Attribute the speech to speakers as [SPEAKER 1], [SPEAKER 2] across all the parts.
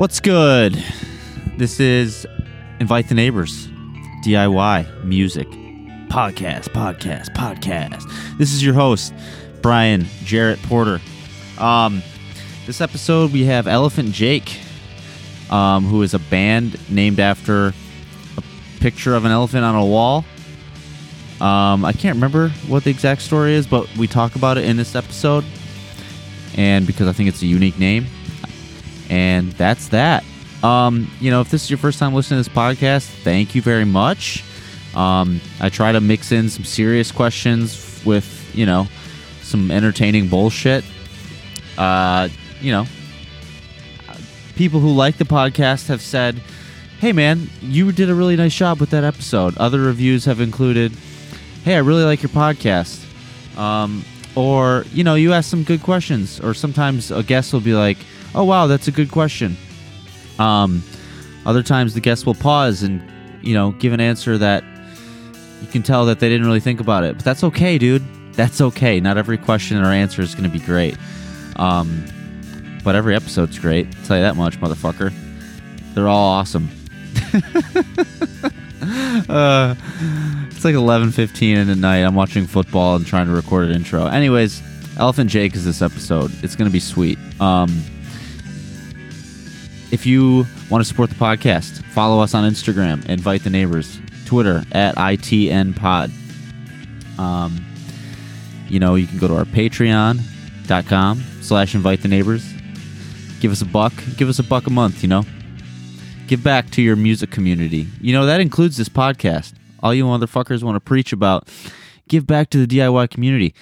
[SPEAKER 1] What's good? This is Invite the Neighbors, DIY music, podcast, podcast, podcast. This is your host, Brian Jarrett Porter. Um, this episode we have Elephant Jake, um, who is a band named after a picture of an elephant on a wall. Um, I can't remember what the exact story is, but we talk about it in this episode, and because I think it's a unique name, and that's that. Um, you know, if this is your first time listening to this podcast, thank you very much. Um, I try to mix in some serious questions with, you know, some entertaining bullshit. Uh, you know, people who like the podcast have said, "Hey, man, you did a really nice job with that episode." Other reviews have included, "Hey, I really like your podcast," um, or you know, you ask some good questions. Or sometimes a guest will be like, "Oh, wow, that's a good question." Um, other times the guest will pause and you know give an answer that you can tell that they didn't really think about it, but that's okay, dude. That's okay. Not every question or answer is going to be great. Um, but every episode's great. I'll tell you that much, motherfucker. They're all awesome. uh, it's like 11:15 in the night. I'm watching football and trying to record an intro. Anyways, Elephant Jake is this episode. It's going to be sweet. Um, if you want to support the podcast, follow us on Instagram, invite the neighbors, Twitter at ITNPod. Um, you know, you can go to our patreon.com slash invite the neighbors. Give us a buck. Give us a buck a month, you know. Give back to your music community. You know, that includes this podcast. All you motherfuckers want to preach about, give back to the DIY community.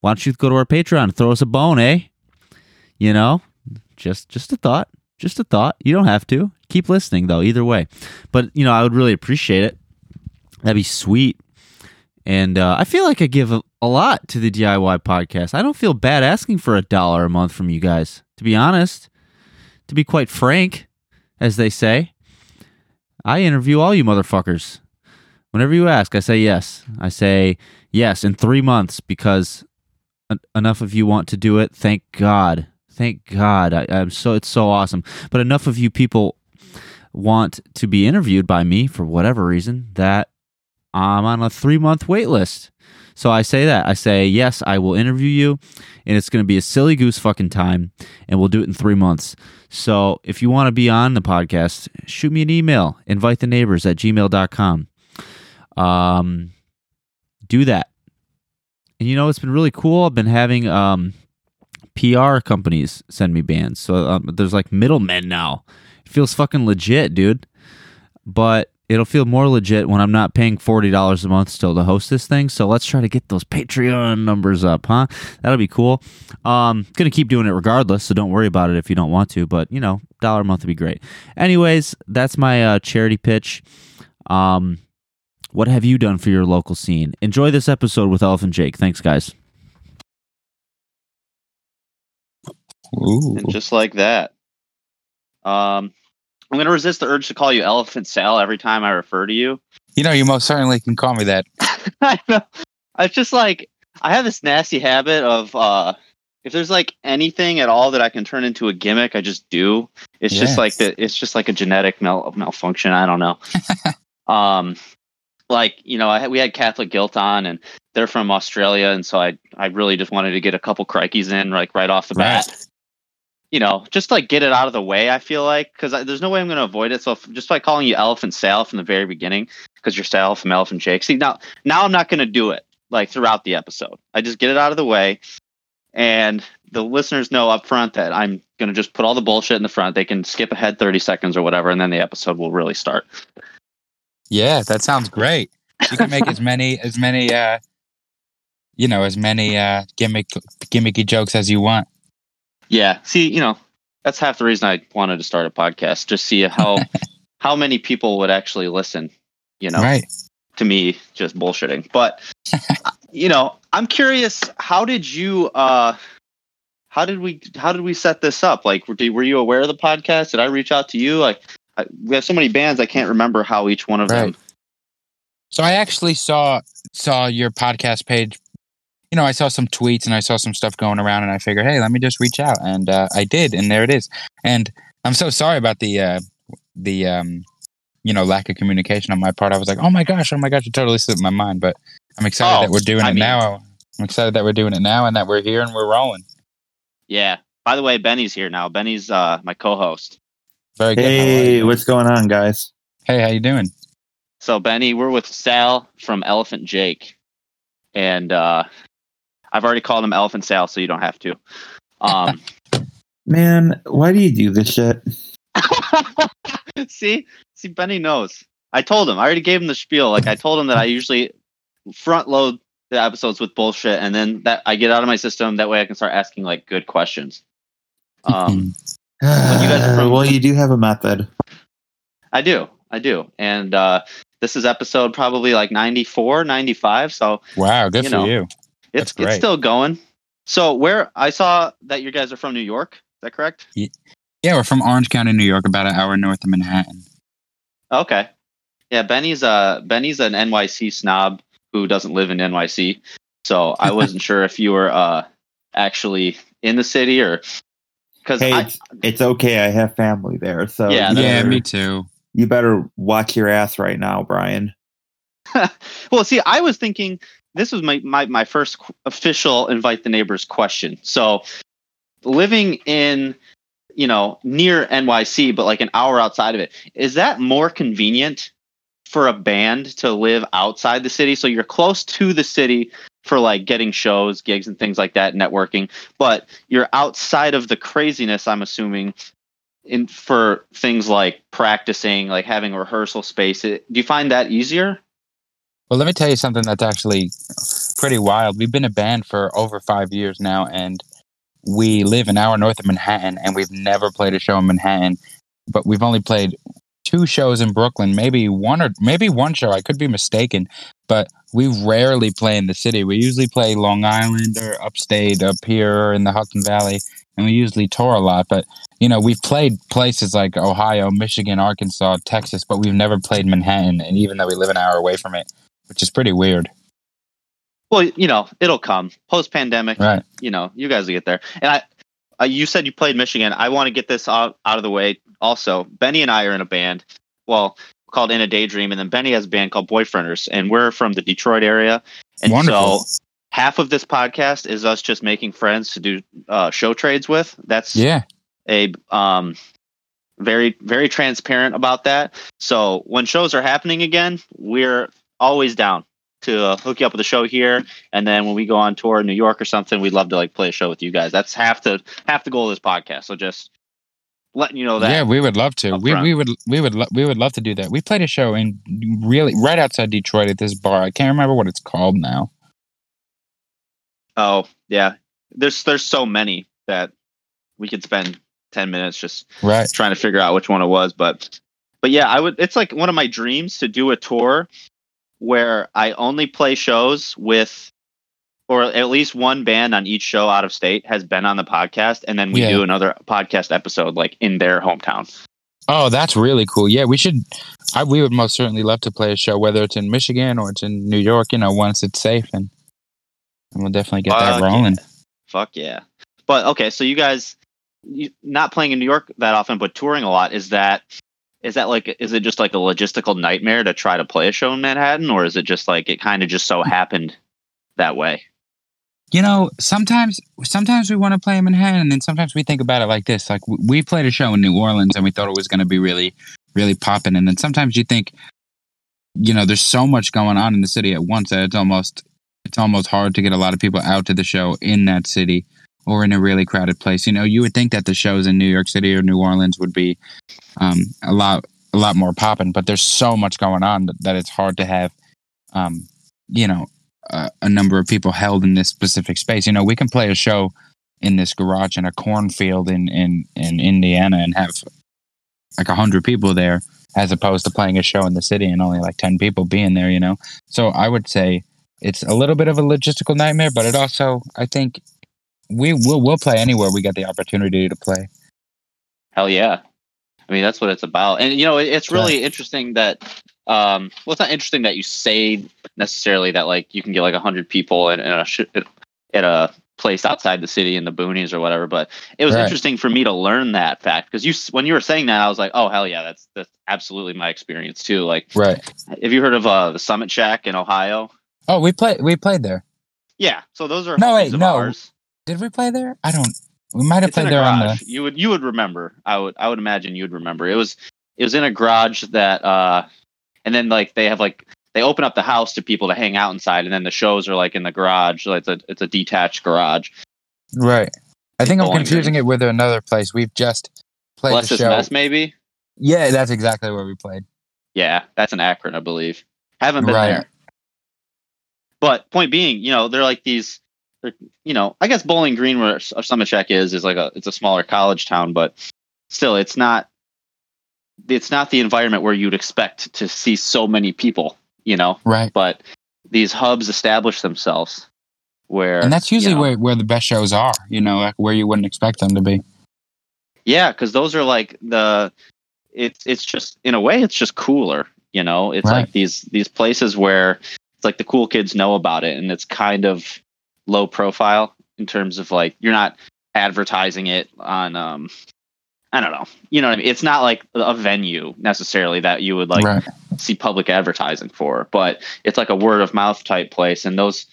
[SPEAKER 1] Why don't you go to our Patreon throw us a bone, eh? You know, just just a thought. Just a thought. You don't have to. Keep listening though, either way. But you know, I would really appreciate it. That'd be sweet. And uh, I feel like I give a, a lot to the DIY podcast. I don't feel bad asking for a dollar a month from you guys, to be honest. To be quite frank, as they say, I interview all you motherfuckers. Whenever you ask, I say yes. I say yes in three months because en- enough of you want to do it. Thank God. Thank God. I, I'm so it's so awesome. But enough of you people want to be interviewed by me for whatever reason that I'm on a three month wait list. So I say that. I say, yes, I will interview you, and it's going to be a silly goose fucking time, and we'll do it in three months. So if you want to be on the podcast, shoot me an email, invite the neighbors at gmail.com. Um, do that. And you know, it's been really cool. I've been having um, PR companies send me bands. So um, there's like middlemen now. It feels fucking legit, dude. But it'll feel more legit when I'm not paying forty dollars a month still to host this thing. So let's try to get those Patreon numbers up, huh? That'll be cool. Um, gonna keep doing it regardless, so don't worry about it if you don't want to. But you know, dollar a month would be great. Anyways, that's my uh, charity pitch. Um, what have you done for your local scene? Enjoy this episode with Elephant Jake. Thanks, guys.
[SPEAKER 2] Ooh.
[SPEAKER 3] and just like that. Um, I'm gonna resist the urge to call you Elephant Sal every time I refer to you.
[SPEAKER 2] You know, you most certainly can call me that.
[SPEAKER 3] I know. I just like I have this nasty habit of uh, if there's like anything at all that I can turn into a gimmick, I just do. It's just like the it's just like a genetic mal- malfunction. I don't know. um, like you know, I we had Catholic Guilt on, and they're from Australia, and so I I really just wanted to get a couple crikeys in like right off the bat. You know, just like get it out of the way. I feel like because there's no way I'm going to avoid it. So if, just by calling you Elephant Sal from the very beginning, because you're Sal from Elephant Jake. See now, now I'm not going to do it like throughout the episode. I just get it out of the way, and the listeners know up front that I'm going to just put all the bullshit in the front. They can skip ahead 30 seconds or whatever, and then the episode will really start.
[SPEAKER 2] Yeah, that sounds great. You can make as many as many uh you know, as many uh gimmick gimmicky jokes as you want.
[SPEAKER 3] Yeah. See, you know, that's half the reason I wanted to start a podcast. Just see how how many people would actually listen. You know.
[SPEAKER 2] Right.
[SPEAKER 3] to me just bullshitting. But you know, I'm curious. How did you? uh How did we? How did we set this up? Like, were, were you aware of the podcast? Did I reach out to you? Like, I, we have so many bands. I can't remember how each one of them.
[SPEAKER 2] So I actually saw saw your podcast page you know, I saw some tweets and I saw some stuff going around, and I figured, hey, let me just reach out, and uh, I did, and there it is. And I'm so sorry about the uh, the um, you know lack of communication on my part. I was like, oh my gosh, oh my gosh, it totally slipped my mind. But I'm excited
[SPEAKER 3] Oh,
[SPEAKER 2] that we're doing
[SPEAKER 3] I
[SPEAKER 2] it
[SPEAKER 3] mean-
[SPEAKER 2] now. I'm excited that we're doing it now, and that we're here and we're rolling.
[SPEAKER 3] Yeah. By the way, Benny's here now. Benny's uh, my co-host.
[SPEAKER 2] Very good.
[SPEAKER 4] Hey, what's going on, guys?
[SPEAKER 2] Hey, how you doing?
[SPEAKER 3] So Benny, we're with Sal from Elephant Jake, and uh, I've already called him Elephant Sal, so you don't have to. Um,
[SPEAKER 4] Man, why do you do this shit?
[SPEAKER 3] see, see, Benny knows. I told him. I already gave him the spiel. Like I told him that I usually front load the episodes with bullshit, and then that I get out of my system. That way, I can start asking like good questions. Um, you guys from-
[SPEAKER 4] well, you do have a method.
[SPEAKER 3] I do, I do, and uh, this is episode probably like 94, 95, So
[SPEAKER 2] wow, good
[SPEAKER 3] You
[SPEAKER 2] for
[SPEAKER 3] know.
[SPEAKER 2] you.
[SPEAKER 3] It's it's still going. So where I saw that you guys are from New York. Is that correct?
[SPEAKER 2] Yeah, we're from Orange County, New York, about an hour north of Manhattan.
[SPEAKER 3] Okay. Yeah, Benny's uh Benny's an NYC snob who doesn't live in NYC. So I wasn't sure if you were uh actually in the city or because
[SPEAKER 4] Hey, it's, it's okay. I have family there, so
[SPEAKER 3] Yeah,
[SPEAKER 2] yeah,
[SPEAKER 4] better,
[SPEAKER 2] me too.
[SPEAKER 4] You better watch your ass right now, Brian.
[SPEAKER 3] well see I was thinking this was my my, my first official invite the neighbors question. So living in you know near NYC but like an hour outside of it is that more convenient for a band to live outside the city? So you're close to the city for like getting shows gigs and things like that networking but you're outside of the craziness i'm assuming in for things like practicing like having a rehearsal space. Do you find that easier
[SPEAKER 2] Well, let me tell you something that's actually pretty wild. We've been a band for over five years now, and we live an hour north of Manhattan, and we've never played a show in Manhattan. But we've only played two shows in Brooklyn, maybe one or maybe one show. I could be mistaken, but we rarely play in the city. We usually play Long Island or upstate, up here in the Hudson Valley, and we usually tour a lot. But you know, we've played places like Ohio, Michigan, Arkansas, Texas, but we've never played Manhattan. And even though we live an hour away from it, which is pretty weird,
[SPEAKER 3] well you know it'll come. Post pandemic
[SPEAKER 2] right?
[SPEAKER 3] you know you guys will get there. And i uh, you said you played michigan. I want to get this out, out of the way also. Benny and i are in a band well called in a daydream and then benny has a band called boyfrienders and we're from the detroit area. And
[SPEAKER 2] Wonderful.
[SPEAKER 3] so half of this podcast is us just making friends to do uh, show trades with. That's
[SPEAKER 2] Yeah,
[SPEAKER 3] a um very very transparent about that. So when shows are happening again we're always down to uh, hook you up with a show here and then when we go on tour in new york or something we'd love to like play a show with you guys that's half the half the goal of this podcast so just letting you know that
[SPEAKER 2] yeah, we would love to. We we would we would lo- we would love to do that. We played a show in really right outside Detroit at this bar. I can't remember what it's called now.
[SPEAKER 3] oh yeah there's there's so many that we could spend 10 minutes just
[SPEAKER 2] Right.
[SPEAKER 3] trying to figure out which one it was but but yeah i would it's like one of my dreams to do a tour where i only play shows with or at least one band on each show out of state has been on the podcast and then we
[SPEAKER 2] Yeah.
[SPEAKER 3] do another podcast episode like in their hometown
[SPEAKER 2] Oh, that's really cool. Yeah, we should. I we would most certainly love to play a show, whether it's in Michigan or it's in New York. You know, once it's safe, and, and we'll definitely get that
[SPEAKER 3] Fuck
[SPEAKER 2] rolling.
[SPEAKER 3] fuck yeah but okay so you guys you, not playing in new york that often but touring a lot is that is that like is it just like a logistical nightmare to try to play a show in manhattan or is it just like it kind of just so happened that way
[SPEAKER 2] You know, sometimes sometimes we want to play in Manhattan, and then sometimes we think about it like this: like we played a show in New Orleans, and we thought it was going to be really, really popping. And then sometimes you think, you know, there's so much going on in the city at once that it's almost it's almost hard to get a lot of people out to the show in that city or in a really crowded place. You know, you would think that the shows in New York City or New Orleans would be um, a lot a lot more popping, but there's so much going on that, that it's hard to have, um, you know, a, a number of people held in this specific space. You know, we can play a show in this garage in a cornfield in in in Indiana and have like a hundred people there, as opposed to playing a show in the city and only like ten people being there. You know, so I would say it's a little bit of a logistical nightmare, but it also I think we will we'll play anywhere we get the opportunity to play.
[SPEAKER 3] Hell yeah. I mean, that's what it's about. And, you know, it, it's really interesting that, um, well, it's not interesting that you say necessarily that, like, you can get like 100 people in, in, a, sh- at a place outside the city in the boonies or whatever. But it was
[SPEAKER 2] Right.
[SPEAKER 3] interesting for me to learn that fact because you when you were saying that, I was like, oh hell yeah, that's that's absolutely my experience too. Like,
[SPEAKER 2] Right.
[SPEAKER 3] have you heard of uh, the Summit Shack in Ohio?
[SPEAKER 2] Oh, we played. We played there.
[SPEAKER 3] Yeah, so those are
[SPEAKER 2] No, wait, no.
[SPEAKER 3] ours.
[SPEAKER 2] Did we play there? I don't. We might have
[SPEAKER 3] It's
[SPEAKER 2] played there on the.
[SPEAKER 3] You would you would remember. I would I would imagine you'd remember. It was it was in a garage that uh and then like they have like they open up the house to people to hang out inside and then the shows are like in the garage. So it's a it's a detached garage.
[SPEAKER 2] Right. I think I'm confusing it with another place. We've just played
[SPEAKER 3] Bless
[SPEAKER 2] the show.
[SPEAKER 3] mess maybe?
[SPEAKER 2] Yeah, that's exactly where we played.
[SPEAKER 3] Yeah, that's an Akron, I believe. Haven't been
[SPEAKER 2] Right.
[SPEAKER 3] there. But point being, you know, they're like these you know, I guess Bowling Green where S- Summit Shack is is like a it's a smaller college town, but still it's not it's not the environment where you'd expect to see so many people, you know.
[SPEAKER 2] Right.
[SPEAKER 3] but these hubs establish themselves where
[SPEAKER 2] And that's usually
[SPEAKER 3] you know-
[SPEAKER 2] where, where the best shows are, you know, like where you wouldn't expect them to be.
[SPEAKER 3] yeah because those are like the it's it's just in a way it's just cooler you know it's
[SPEAKER 2] Right.
[SPEAKER 3] like these these places where it's like the cool kids know about it and it's kind of low profile in terms of like you're not advertising it on um i don't know you know what i mean it's not like a venue necessarily that you would like
[SPEAKER 2] right.
[SPEAKER 3] see public advertising for, but it's like a word of mouth type place. And those,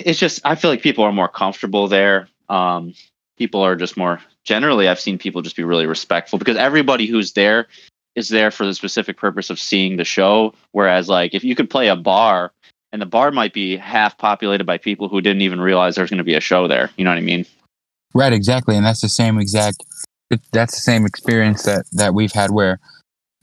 [SPEAKER 3] it's just, I feel like people are more comfortable there. Um, people are just more, generally, I've seen people just be really respectful because everybody who's there is there for the specific purpose of seeing the show. Whereas, like, if you could play a bar and the bar might be half populated by people who didn't even realize there's going to be a show there, you know what I mean?
[SPEAKER 2] Right, exactly. And that's the same exact that's the same experience that that we've had where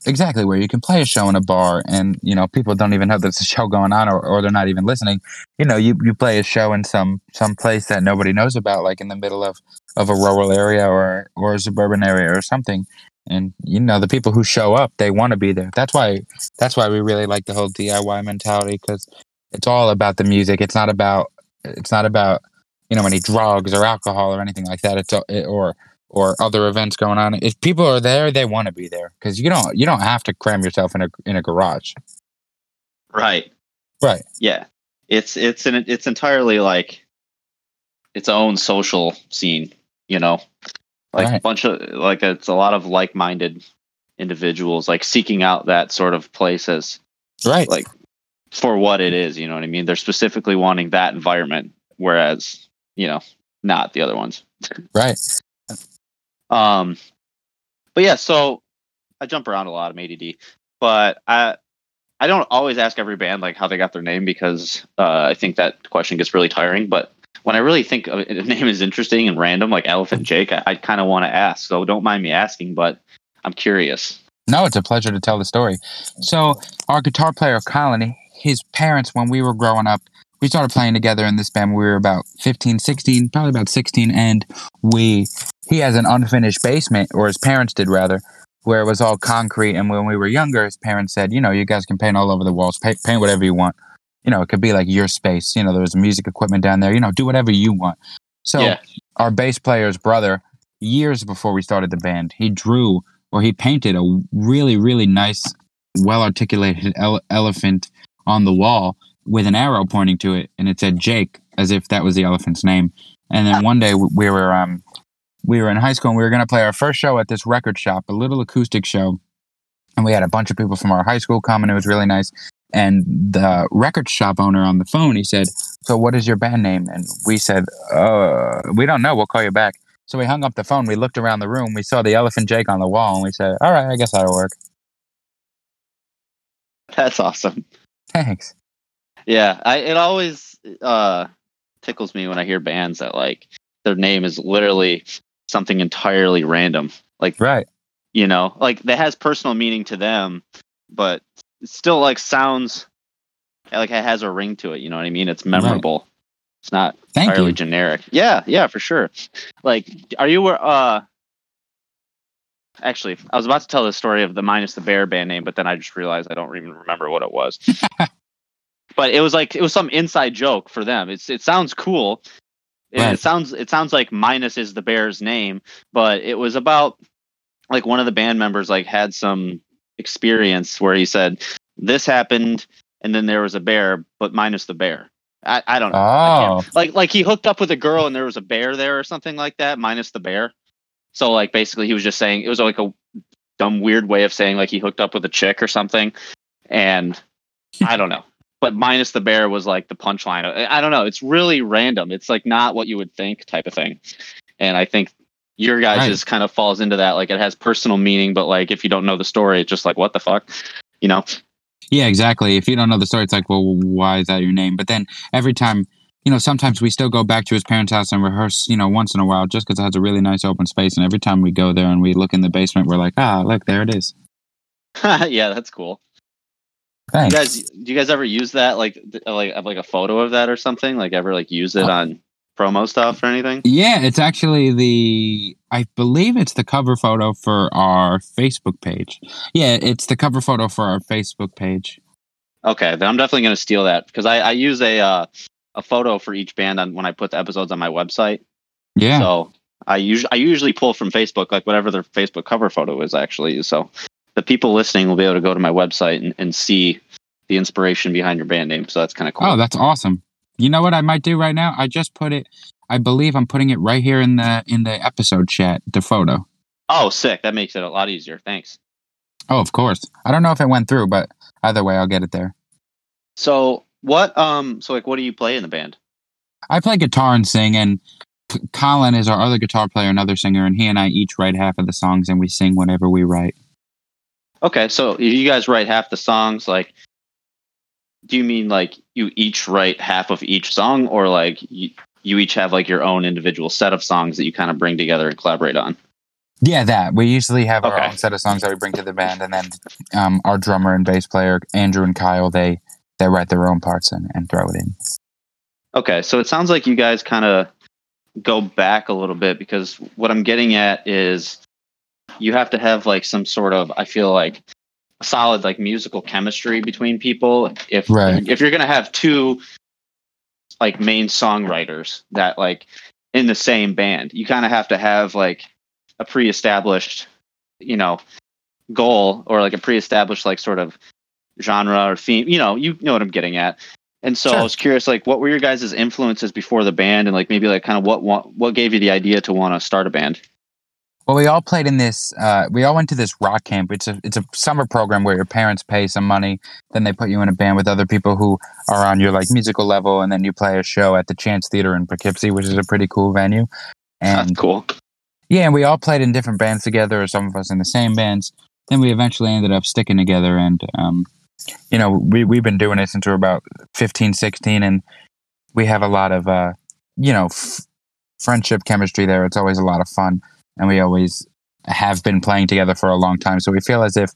[SPEAKER 2] exactly where you can play a show in a bar and you know people don't even know there's a show going on or, or they're not even listening you know you, you play a show in some some place that nobody knows about like in the middle of of a rural area or or a suburban area or something and you know the people who show up they want to be there that's why that's why we really like the whole diy mentality because it's all about the music. It's not about it's not about you know any drugs or alcohol or anything like that. It's or or other events going on. If people are there they want to be there because you don't you don't have to cram yourself in a in a garage.
[SPEAKER 3] Right.
[SPEAKER 2] right.
[SPEAKER 3] Yeah. It's, it's, an, it's entirely like its own social scene, you know? like a bunch of like it's a lot of like-minded individuals like seeking out that sort of place as
[SPEAKER 2] right.
[SPEAKER 3] like for what it is you know what i mean? They're specifically wanting that environment whereas you know not the other ones.
[SPEAKER 2] Right.
[SPEAKER 3] Um but yeah so i jump around a lot of add but i i don't always ask every band like how they got their name because uh, i think that question gets really tiring but when i really think a name is interesting and random like elephant jake i, I kind of want to ask so don't mind me asking but i'm curious.
[SPEAKER 2] No, it's a pleasure to tell the story. So, our guitar player, Colin, his parents, when we were growing up, we started playing together in this band when we were about 15, 16, probably about 16. And we, he has an unfinished basement, or his parents did rather, where it was all concrete. And when we were younger, his parents said, you know, you guys can paint all over the walls, paint, paint whatever you want. You know, it could be like your space. You know, there was music equipment down there. You know, do whatever you want. So,
[SPEAKER 3] yeah
[SPEAKER 2] our bass player's brother, years before we started the band, he drew or he painted a really, really nice, well articulated ele- elephant on the wall with an arrow pointing to it, and it said Jake, as if that was the elephant's name. And then one day we were um, we were in high school and we were going to play our first show at this record shop, a little acoustic show, and we had a bunch of people from our high school come, and it was really nice. And the record shop owner on the phone, he said, "So what is your band name?" And we said, "Uh, we don't know. We'll call you back." So we hung up the phone. We looked around the room. We saw the elephant Jake on the wall, and we said, "All right, I guess that'll work."
[SPEAKER 3] that's awesome
[SPEAKER 2] Thanks.
[SPEAKER 3] Yeah, I it always uh tickles me when I hear bands that like their name is literally something entirely random. Like
[SPEAKER 2] Right.
[SPEAKER 3] you know, like that has personal meaning to them, but it still like sounds like it has a ring to it. You know what I mean? It's memorable. It's not
[SPEAKER 2] Thank
[SPEAKER 3] entirely
[SPEAKER 2] you.
[SPEAKER 3] generic. Yeah, yeah, for sure. Like, are you uh? Actually, I was about to tell the story of the minus the bear band name, but then I just realized I don't even remember what it was. but it was like it was some inside joke for them. It's it sounds cool. It,
[SPEAKER 2] Right.
[SPEAKER 3] it sounds it sounds like minus is the bear's name, but it was about like one of the band members like had some experience where he said this happened and then there was a bear, but minus the bear. I, I don't know.
[SPEAKER 2] Oh,
[SPEAKER 3] can't- like like he hooked up with a girl and there was a bear there or something like that, minus the bear. So like basically he was just saying it was like a dumb weird way of saying like he hooked up with a chick or something, and I don't know. But minus the bear was like the punchline. I, don't know. It's really random. It's like not what you would think type of thing, and I think your guys'
[SPEAKER 2] Right.
[SPEAKER 3] just kind of falls into that. Like it has personal meaning, but like if you don't know the story, it's just like what the fuck, you know?
[SPEAKER 2] yeah, exactly. If you don't know the story, it's like, well, why is that your name? But then every time, you know, sometimes we still go back to his parents' house and rehearse, you know, once in a while, just because it has a really nice open space. And every time we go there and we look in the basement, we're like, ah, look, there it is.
[SPEAKER 3] yeah, that's cool. You guys, do you guys ever use that like like have like a photo of that or something? Like ever like use it
[SPEAKER 2] Uh,
[SPEAKER 3] on promo stuff or anything?
[SPEAKER 2] Yeah, it's actually the I believe it's the cover photo for our Facebook page. Yeah, it's the cover photo for our Facebook page.
[SPEAKER 3] Okay, then I'm definitely gonna steal that because I, I use a uh, a photo for each band on when I put the episodes on my website.
[SPEAKER 2] Yeah.
[SPEAKER 3] So I usually I usually pull from Facebook like whatever their Facebook cover photo is actually. So the people listening will be able to go to my website and, and see the inspiration behind your band name. So that's kind of cool.
[SPEAKER 2] Oh, that's awesome. You know what I might do right now? I just put it I believe I'm putting it right here in the in the episode chat, the photo.
[SPEAKER 3] oh, sick! That makes it a lot easier. Thanks.
[SPEAKER 2] Oh, of course. I don't know if it went through, but either way I'll get it there.
[SPEAKER 3] So what um so like what do you play in the band?
[SPEAKER 2] I play guitar and sing and Colin is our other guitar player, another singer, and he and I each write half of the songs and we sing whenever we write.
[SPEAKER 3] Okay, so you guys write half the songs, like, do you mean like you each write half of each song, or like you, you each have like your own individual set of songs that you kind of bring together and collaborate on?
[SPEAKER 2] Yeah, that. We usually have our own set of songs that we bring to the band, and then um, our drummer and bass player, Andrew and Kyle, they they write their own parts and, and throw it in.
[SPEAKER 3] Okay, so it sounds like you guys kind of go back a little bit because what I'm getting at is you have to have like some sort of I feel like solid like musical chemistry between people if
[SPEAKER 2] Right.
[SPEAKER 3] if you're going to have two like main songwriters that like in the same band you kind of have to have like a pre-established you know goal or like a pre-established like sort of genre or theme you know you know what i'm getting at and so
[SPEAKER 2] Sure.
[SPEAKER 3] i was curious like what were your guys' influences before the band and like maybe like kind of what what, what gave you the idea to want to start a band
[SPEAKER 2] Well, we all played in this. Uh, we all went to this rock camp. It's a it's a summer program where your parents pay some money, then they put you in a band with other people who are on your like musical level, and then you play a show at the Chance Theater in Poughkeepsie, which is a pretty cool venue.
[SPEAKER 3] that's
[SPEAKER 2] And
[SPEAKER 3] cool
[SPEAKER 2] yeah, and we all played in different bands together, or some of us in the same bands. Then we eventually ended up sticking together, and um, you know, we we've been doing it since we were about 15, 16, and we have a lot of uh, you know, f- friendship chemistry there. It's always a lot of fun, and we always have been playing together for a long time. So we feel as if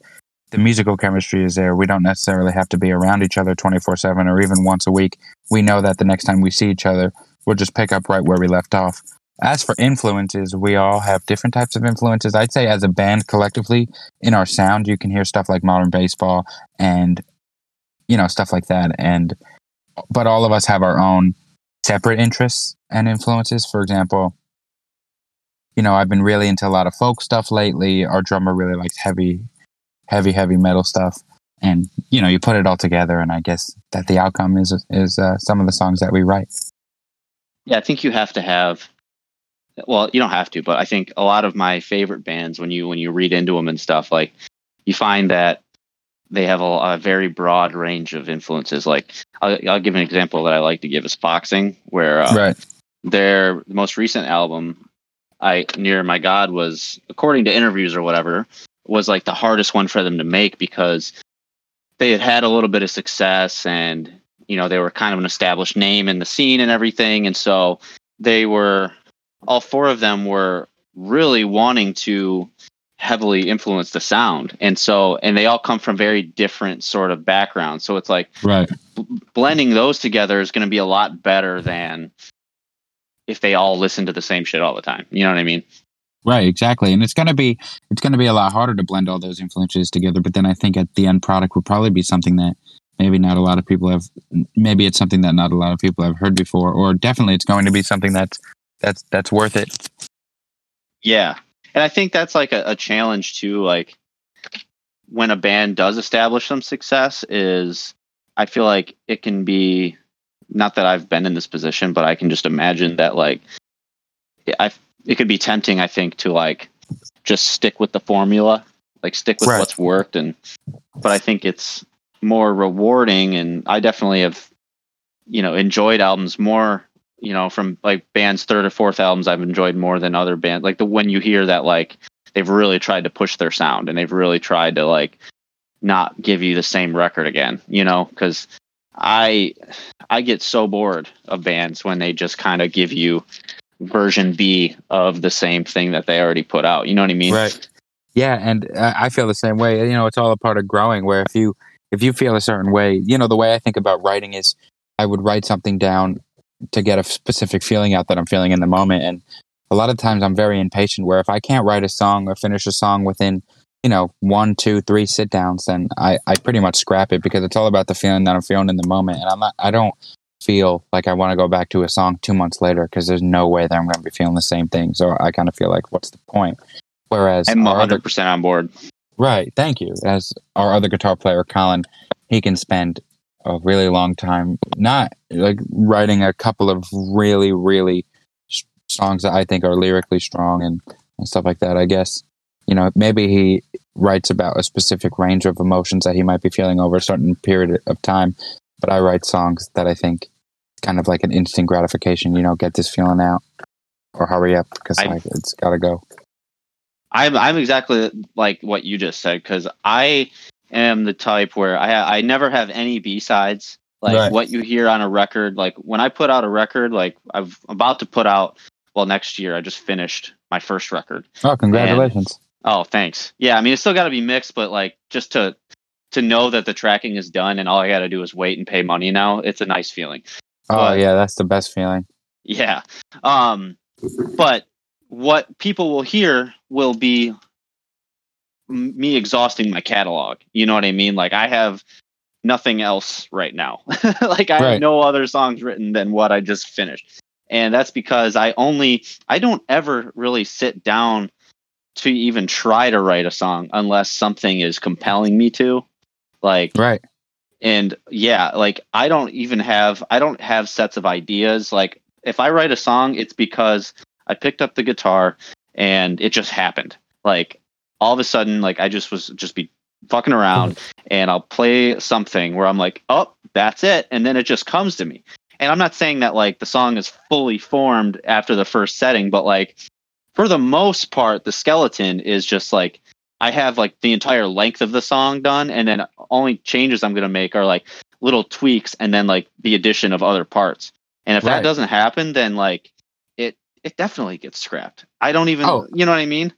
[SPEAKER 2] the musical chemistry is there. We don't necessarily have to be around each other 24 7 or even once a week. We know that the next time we see each other, we'll just pick up right where we left off. As for influences, we all have different types of influences. I'd say as a band collectively in our sound, you can hear stuff like modern baseball and, you know, stuff like that. And, but all of us have our own separate interests and influences. For example, you know, I've been really into a lot of folk stuff lately. Our drummer really likes heavy, heavy, heavy metal stuff. And, you know, you put it all together, and I guess that the outcome is is uh, some of the songs that we write.
[SPEAKER 3] Yeah, I think you have to have. Well, you don't have to, but I think a lot of my favorite bands, when you when you read into them and stuff, like you find that they have a, a very broad range of influences. Like I'll, I'll give an example that I like to give is Foxing, where uh,
[SPEAKER 2] right.
[SPEAKER 3] their most recent album, I Near My God, was according to interviews or whatever, was like the hardest one for them to make because they had had a little bit of success and you know they were kind of an established name in the scene and everything, and so they were all four of them were really wanting to heavily influence the sound and so and they all come from very different sort of backgrounds so it's like
[SPEAKER 2] Right.
[SPEAKER 3] blending those together is going to be a lot better than if they all listen to the same shit all the time. You know what I mean?
[SPEAKER 2] Right, exactly. And it's gonna be it's gonna be a lot harder to blend all those influences together. But then I think at the end product will probably be something that maybe not a lot of people have maybe it's something that not a lot of people have heard before, or definitely it's going to be something that's that's that's worth it.
[SPEAKER 3] Yeah. And I think that's like a, a challenge too. Like when a band does establish some success is I feel like it can be not that I've been in this position, but I can just imagine that like I it could be tempting I think to like just stick with the formula, like stick with
[SPEAKER 2] Right.
[SPEAKER 3] what's worked and but I think it's more rewarding and I definitely have you know enjoyed albums more you know from like bands third or fourth albums I've enjoyed more than other bands like the when you hear that like they've really tried to push their sound and they've really tried to like not give you the same record again you know because I I get so bored of bands when they just kind of give you version B of the same thing that they already put out. You know what I mean?
[SPEAKER 2] Right. Yeah, and I feel the same way. You know, it's all a part of growing. Where if you if you feel a certain way, you know, the way I think about writing is I would write something down to get a specific feeling out that I'm feeling in the moment. And a lot of times I'm very impatient. Where if I can't write a song or finish a song within you know one, two, three sit downs, then I I pretty much scrap it because it's all about the feeling that I'm feeling in the moment. And I'm not I don't feel like I want to go back to a song two months later because there's no way that I'm going to be feeling the same thing. So I kind of feel like, what's the point? Whereas
[SPEAKER 3] I'm 100% on board.
[SPEAKER 2] Right. Thank you. As our other guitar player, Colin, he can spend a really long time not like writing a couple of really, really s- songs that I think are lyrically strong and, and stuff like that. I guess, you know, maybe he writes about a specific range of emotions that he might be feeling over a certain period of time. But I write songs that I think kind of like an instant gratification, you know, get this feeling out or hurry up because like, it's got to go.
[SPEAKER 3] I'm I'm exactly like what you just said because I am the type where I I never have any B sides. Like
[SPEAKER 2] Right.
[SPEAKER 3] what you hear on a record, like when I put out a record, like I've about to put out. Well, next year I just finished my first record.
[SPEAKER 2] Oh, congratulations.
[SPEAKER 3] Oh, thanks. Yeah, I mean it's still got to be mixed, but like just to to know that the tracking is done and all I got to do is wait and pay money now, it's a nice feeling.
[SPEAKER 2] Oh,
[SPEAKER 3] but-
[SPEAKER 2] yeah, that's the best feeling.
[SPEAKER 3] Yeah. Um but what people will hear will be me exhausting my catalog. You know what I mean? Like I have nothing else right now. like I
[SPEAKER 2] Right.
[SPEAKER 3] have no other songs written than what I just finished. And that's because I only I don't ever really sit down to even try to write a song unless something is compelling me to. Like
[SPEAKER 2] Right.
[SPEAKER 3] and yeah like i don't even have i don't have sets of ideas like if i write a song it's because i picked up the guitar and it just happened like all of a sudden like i just was just be fucking around and i'll play something where i'm like oh that's it and then it just comes to me and i'm not saying that like the song is fully formed after the first setting but like for the most part the skeleton is just like I have like the entire length of the song done, and then only changes I'm gonna make are like little tweaks, and then like the addition of other parts. And if
[SPEAKER 2] Right.
[SPEAKER 3] that doesn't happen, then like it it definitely gets scrapped. I don't even,
[SPEAKER 2] Oh.
[SPEAKER 3] you know what I mean?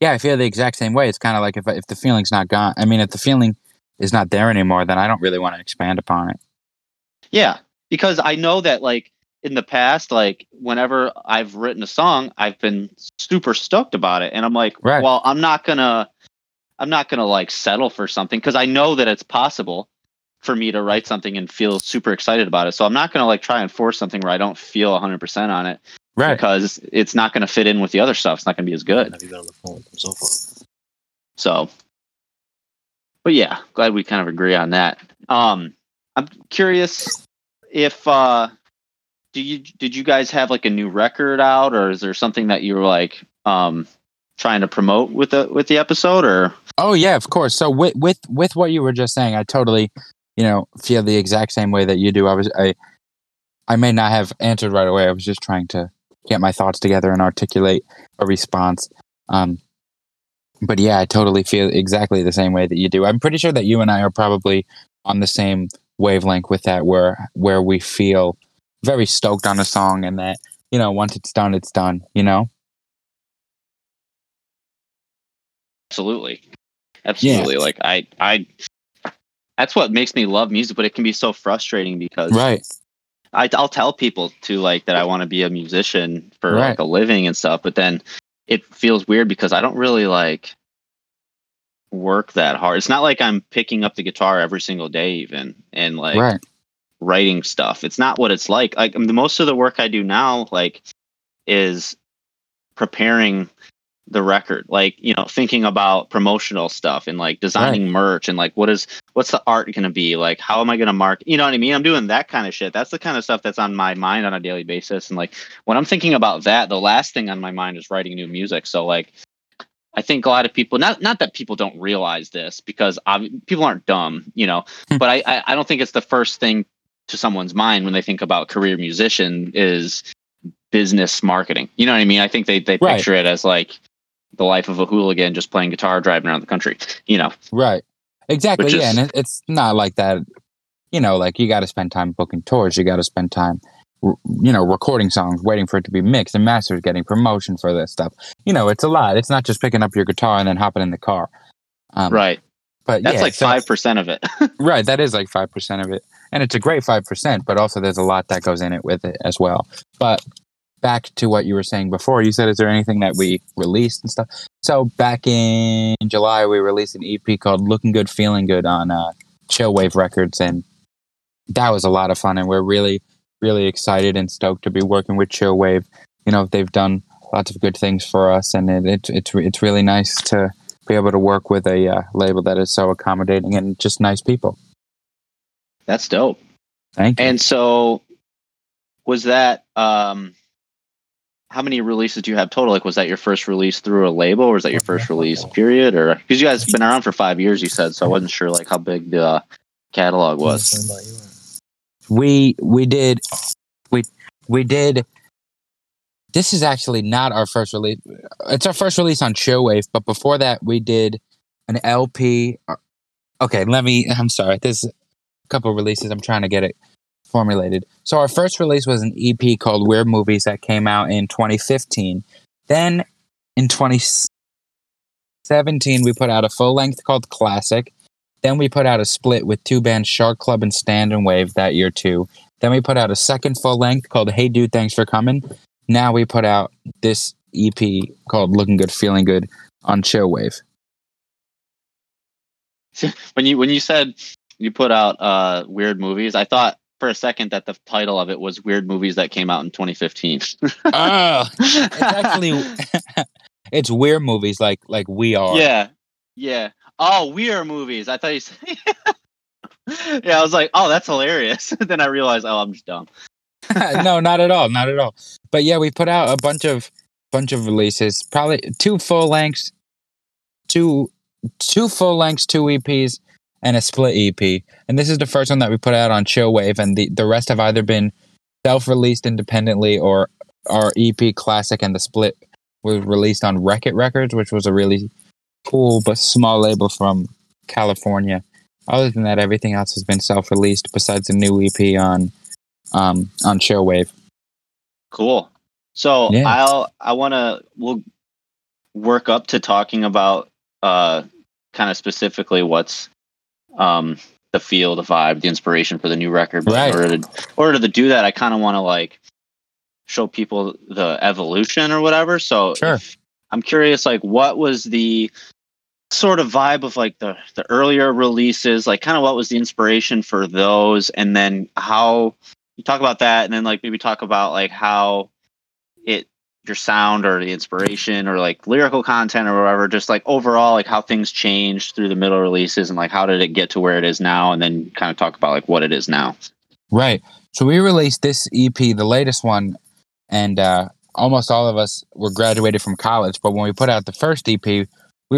[SPEAKER 2] Yeah, I feel the exact same way. It's kind of like if if the feeling's not gone. I mean, if the feeling is not there anymore, then I don't really want to expand upon it.
[SPEAKER 3] Yeah, because I know that like in the past, like whenever I've written a song, I've been super stoked about it, and I'm like,
[SPEAKER 2] Right.
[SPEAKER 3] well, I'm not gonna, I'm not gonna like settle for something because I know that it's possible for me to write something and feel super excited about it. So I'm not gonna like try and force something where I don't feel 100 percent on it
[SPEAKER 2] Right.
[SPEAKER 3] because it's not gonna fit in with the other stuff. It's not gonna be as good.
[SPEAKER 5] Have you been on the phone with them so far?
[SPEAKER 3] So, but yeah, glad we kind of agree on that. Um, I'm curious if uh, do you did you guys have like a new record out, or is there something that you were like um trying to promote with the with the episode, or
[SPEAKER 2] Oh yeah, of course. So with with with what you were just saying, I totally, you know, feel the exact same way that you do. I was I I may not have answered right away. I was just trying to get my thoughts together and articulate a response. Um but yeah, I totally feel exactly the same way that you do. I'm pretty sure that you and I are probably on the same wavelength with that where where we feel very stoked on a song and that, you know, once it's done, it's done, you know?
[SPEAKER 3] absolutely, absolutely, like I I. That's what makes me love music, but it can be so frustrating because
[SPEAKER 2] Right.
[SPEAKER 3] I, I'll tell people to like that I want to be a musician for
[SPEAKER 2] Right.
[SPEAKER 3] like a living and stuff, but then it feels weird because I don't really like work that hard. It's not like I'm picking up the guitar every single day, even and like
[SPEAKER 2] right.
[SPEAKER 3] writing stuff. It's not what it's like. Like the most of the work I do now, like, is preparing the record like you know thinking about promotional stuff and like designing merch and like what is what's the art going to be? Like how am i going to mark you know what i mean? I'm doing that kind of shit. That's the kind of stuff that's on my mind on a daily basis. And like when i'm thinking about that the last thing on my mind is writing new music. So like i think a lot of people not not that people don't realize this because ob- people aren't dumb you know
[SPEAKER 2] Hmm.
[SPEAKER 3] but I, I i don't think it's the first thing to someone's mind when they think about career musician is business marketing. You know what i mean? I think they they
[SPEAKER 2] Right.
[SPEAKER 3] picture it as like the life of a hooligan just playing guitar driving around the country you know
[SPEAKER 2] Right. Exactly.
[SPEAKER 3] Which
[SPEAKER 2] yeah,
[SPEAKER 3] is-
[SPEAKER 2] and it, it's not like that. You know, like you got to spend time booking tours. You got to spend time, you know, recording songs, waiting for it to be mixed and mastered, getting promotion for this stuff. You know, it's a lot. It's not just picking up your guitar and then hopping in the car. Um,
[SPEAKER 3] right
[SPEAKER 2] But
[SPEAKER 3] that's
[SPEAKER 2] yeah,
[SPEAKER 3] like
[SPEAKER 2] so-
[SPEAKER 3] five percent of it
[SPEAKER 2] Right. That is like five percent of it, and it's a great five percent. But also, there's a lot that goes in it with it as well. But back to what you were saying before, you said, is there anything that we released and stuff? So back in July, we released an EP called "Looking Good, Feeling Good" on uh, Chill Wave Records, and that was a lot of fun. And we're really, really excited and stoked to be working with Chill Wave. You know, they've done lots of good things for us, and it, it, it's it's really nice to be able to work with a uh, label that is so accommodating and just nice people.
[SPEAKER 3] that's dope
[SPEAKER 2] Thank you.
[SPEAKER 3] and so was that um how many releases do you have total? Like was that your first release through a label or was that your first release period? Or because you guys have been around for five years you said so i wasn't sure like how big the uh, catalog was.
[SPEAKER 2] we we did we we did this is actually not our first release it's our first release on chill wave but before that we did an lp okay let me i'm sorry there's a couple releases i'm trying to get it formulated so our first release was an ep called weird movies that came out in 2015 then in 2017 we put out a full length called classic then we put out a split with two bands, Shark Club and Stand and Wave, that year too. Then we put out a second full length called Hey Dude, Thanks for Coming. Now we put out this EP called Looking Good, Feeling Good on Chill Wave.
[SPEAKER 3] when you when you said you put out uh weird movies i thought for a second that the title of it was weird movies that came out in 2015
[SPEAKER 2] Oh, it's actually it's weird movies like like we are.
[SPEAKER 3] yeah yeah. Oh we are movies. I thought you said yeah i was like oh that's hilarious. Then i realized oh i'm just dumb.
[SPEAKER 2] No, not at all, not at all. But yeah, we put out a bunch of bunch of releases, probably two full lengths, two two full lengths, two EPs, and a split EP. And this is the first one that we put out on Chill Wave, and the the rest have either been self released independently or our EP classic, and the split was released on Wreck It Records, which was a really cool but small label from California. Other than that, everything else has been self released besides a new EP on um on Chill Wave.
[SPEAKER 3] Cool. So
[SPEAKER 2] Yeah.
[SPEAKER 3] I'll I want to we'll work up to talking about uh kind of specifically what's um the feel, the vibe, the inspiration for the new record. But
[SPEAKER 2] Right.
[SPEAKER 3] in order to in order to do that, I kind of want to like show people the evolution or whatever. So
[SPEAKER 2] Sure.
[SPEAKER 3] if- I'm curious, like what was the sort of vibe of like the the earlier releases like kind of what was the inspiration for those and then how you talk about that and then like maybe talk about like how your sound or the inspiration or like lyrical content or whatever just like overall like how things changed through the middle releases and like how did it get to where it is now and then kind of talk about like what it is now
[SPEAKER 2] Right. So we released this EP, the latest one, and uh, almost all of us were graduated from college. But when we put out the first EP, we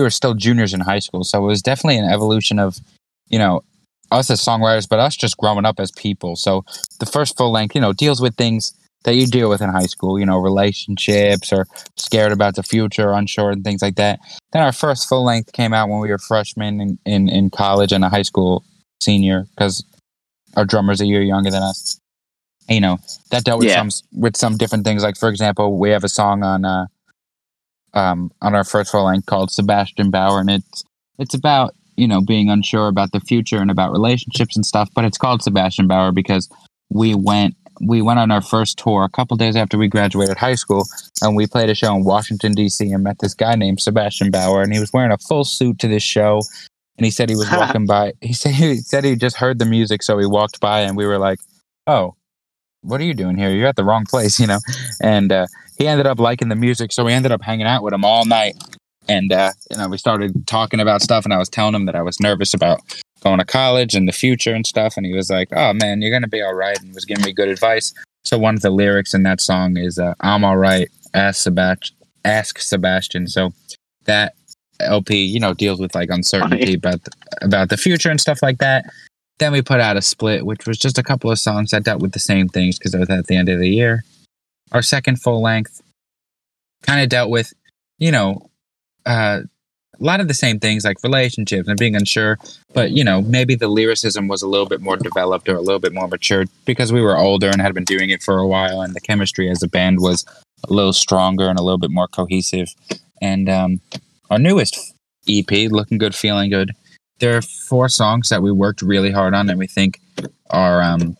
[SPEAKER 2] were still juniors in high school. So it was definitely an evolution of, you know, us as songwriters, but us just growing up as people. So the first full length, you know, deals with things that you deal with in high school, you know, relationships or scared about the future, unsure, and things like that. Then our first full length came out when we were freshmen in, in, in college and a high school senior because our drummer's a year younger than us. You know, that dealt with
[SPEAKER 3] Yeah.
[SPEAKER 2] some with some different things. Like for example, we have a song on uh um on our first full length called Sebastian Bauer and it's it's about, you know, being unsure about the future and about relationships and stuff, but it's called Sebastian Bauer because we went we went on our first tour a couple days after we graduated high school and we played a show in Washington DC and met this guy named Sebastian Bauer and he was wearing a full suit to this show and he said he was walking by he said he said he just heard the music so he walked by and we were like oh what are you doing here you're at the wrong place you know and uh, he ended up liking the music, so we ended up hanging out with him all night. And uh, you know, we started talking about stuff, and I was telling him that I was nervous about going to college and the future and stuff. And he was like, "Oh man, you're gonna be all right," and was giving me good advice. So one of the lyrics in that song is uh, "I'm all right." Ask Sebastian. Ask Sebastian. So that LP, you know, deals with like uncertainty about the, about the future and stuff like that. Then we put out a split, which was just a couple of songs that dealt with the same things because it was at the end of the year. Our second full length kind of dealt with, you know, uh, a lot of the same things like relationships and being unsure, but you know, maybe the lyricism was a little bit more developed or a little bit more matured because we were older and had been doing it for a while, and the chemistry as a band was a little stronger and a little bit more cohesive. And um, our newest EP, Looking Good, Feeling Good, there are four songs that we worked really hard on and we think are um,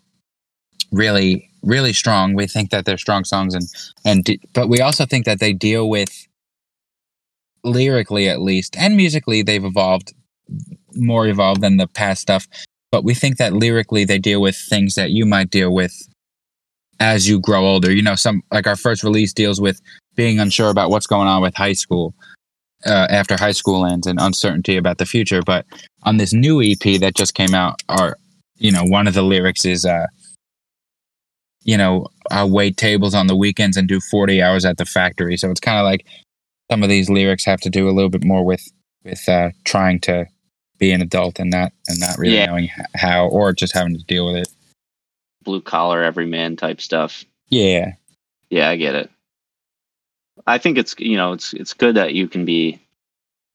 [SPEAKER 2] really, really strong. We think that they're strong songs, and and d- but we also think that they deal with lyrically at least and musically they've evolved more evolved than the past stuff. But we think that lyrically they deal with things that you might deal with as you grow older. You know, some like our first release deals with being unsure about what's going on with high school uh, after high school ends and uncertainty about the future. But on this new EP that just came out, our you know one of the lyrics is, uh, you know, I wait tables on the weekends and do forty hours at the factory. So it's kind of like some of these lyrics have to do a little bit more with with uh, trying to be an adult and not and not really
[SPEAKER 3] Yeah.
[SPEAKER 2] knowing how or just having to deal with it.
[SPEAKER 3] Blue collar, everyman type stuff.
[SPEAKER 2] Yeah,
[SPEAKER 3] Yeah, I get it. I think it's you know it's it's good that you can be,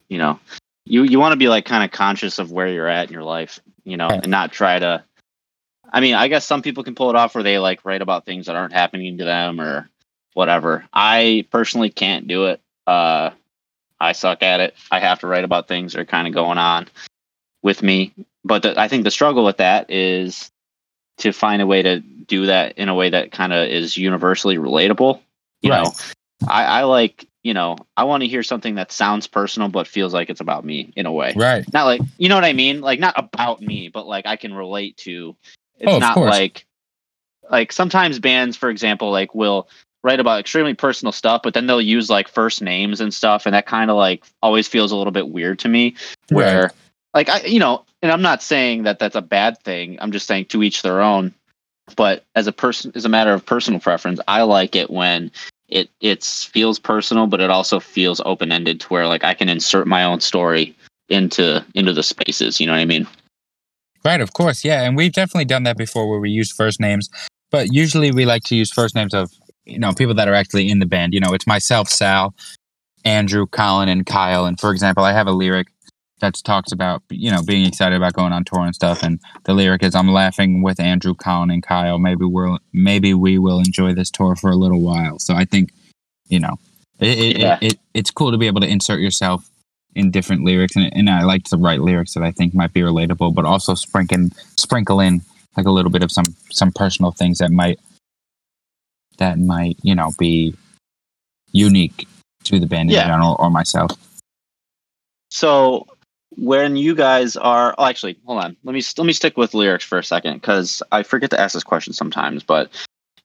[SPEAKER 3] you know, you you want to be like kind of conscious of where you're at in your life, you know,
[SPEAKER 2] Right.
[SPEAKER 3] and not try to. I mean, I guess some people can pull it off where they like write about things that aren't happening to them or whatever. I personally can't do it. Uh, I suck at it. I have to write about things that are kind of going on with me. But the, I think the struggle with that is to find a way to do that in a way that kind of is universally relatable. You
[SPEAKER 2] Right.
[SPEAKER 3] know, I, I like, you know, I want to hear something that sounds personal but feels like it's about me in a way.
[SPEAKER 2] right.
[SPEAKER 3] Not like, you know what I mean? Like not about me, but like I can relate to. It's
[SPEAKER 2] Oh, of
[SPEAKER 3] not
[SPEAKER 2] course.
[SPEAKER 3] like like sometimes bands, for example, like will write about extremely personal stuff, but then they'll use like first names and stuff, and that kind of like always feels a little bit weird to me. Where
[SPEAKER 2] Right.
[SPEAKER 3] like I, you know, and I'm not saying that that's a bad thing. I'm just saying to each their own. But as a person, as a matter of personal preference, I like it when it it feels personal, but it also feels open ended to where like I can insert my own story into into the spaces. You know what I mean?
[SPEAKER 2] Right, of course, yeah, and we've definitely done that before, where we use first names. But usually, we like to use first names of you know people that are actually in the band. You know, it's myself, Sal, Andrew, Colin, and Kyle. And for example, I have a lyric that talks about you know being excited about going on tour and stuff. And the lyric is, "I'm laughing with Andrew, Colin, and Kyle. Maybe we'll maybe we will enjoy this tour for a little while." So I think you know it, it,
[SPEAKER 3] Yeah.
[SPEAKER 2] it, it it's cool to be able to insert yourself in different lyrics, and, and I like to write lyrics that I think might be relatable, but also sprinkle sprinkle in like a little bit of some some personal things that might that might you know be unique to the band
[SPEAKER 3] Yeah.
[SPEAKER 2] in general or myself.
[SPEAKER 3] So when you guys are, oh, actually, hold on. Let me let me stick with lyrics for a second because I forget to ask this question sometimes. But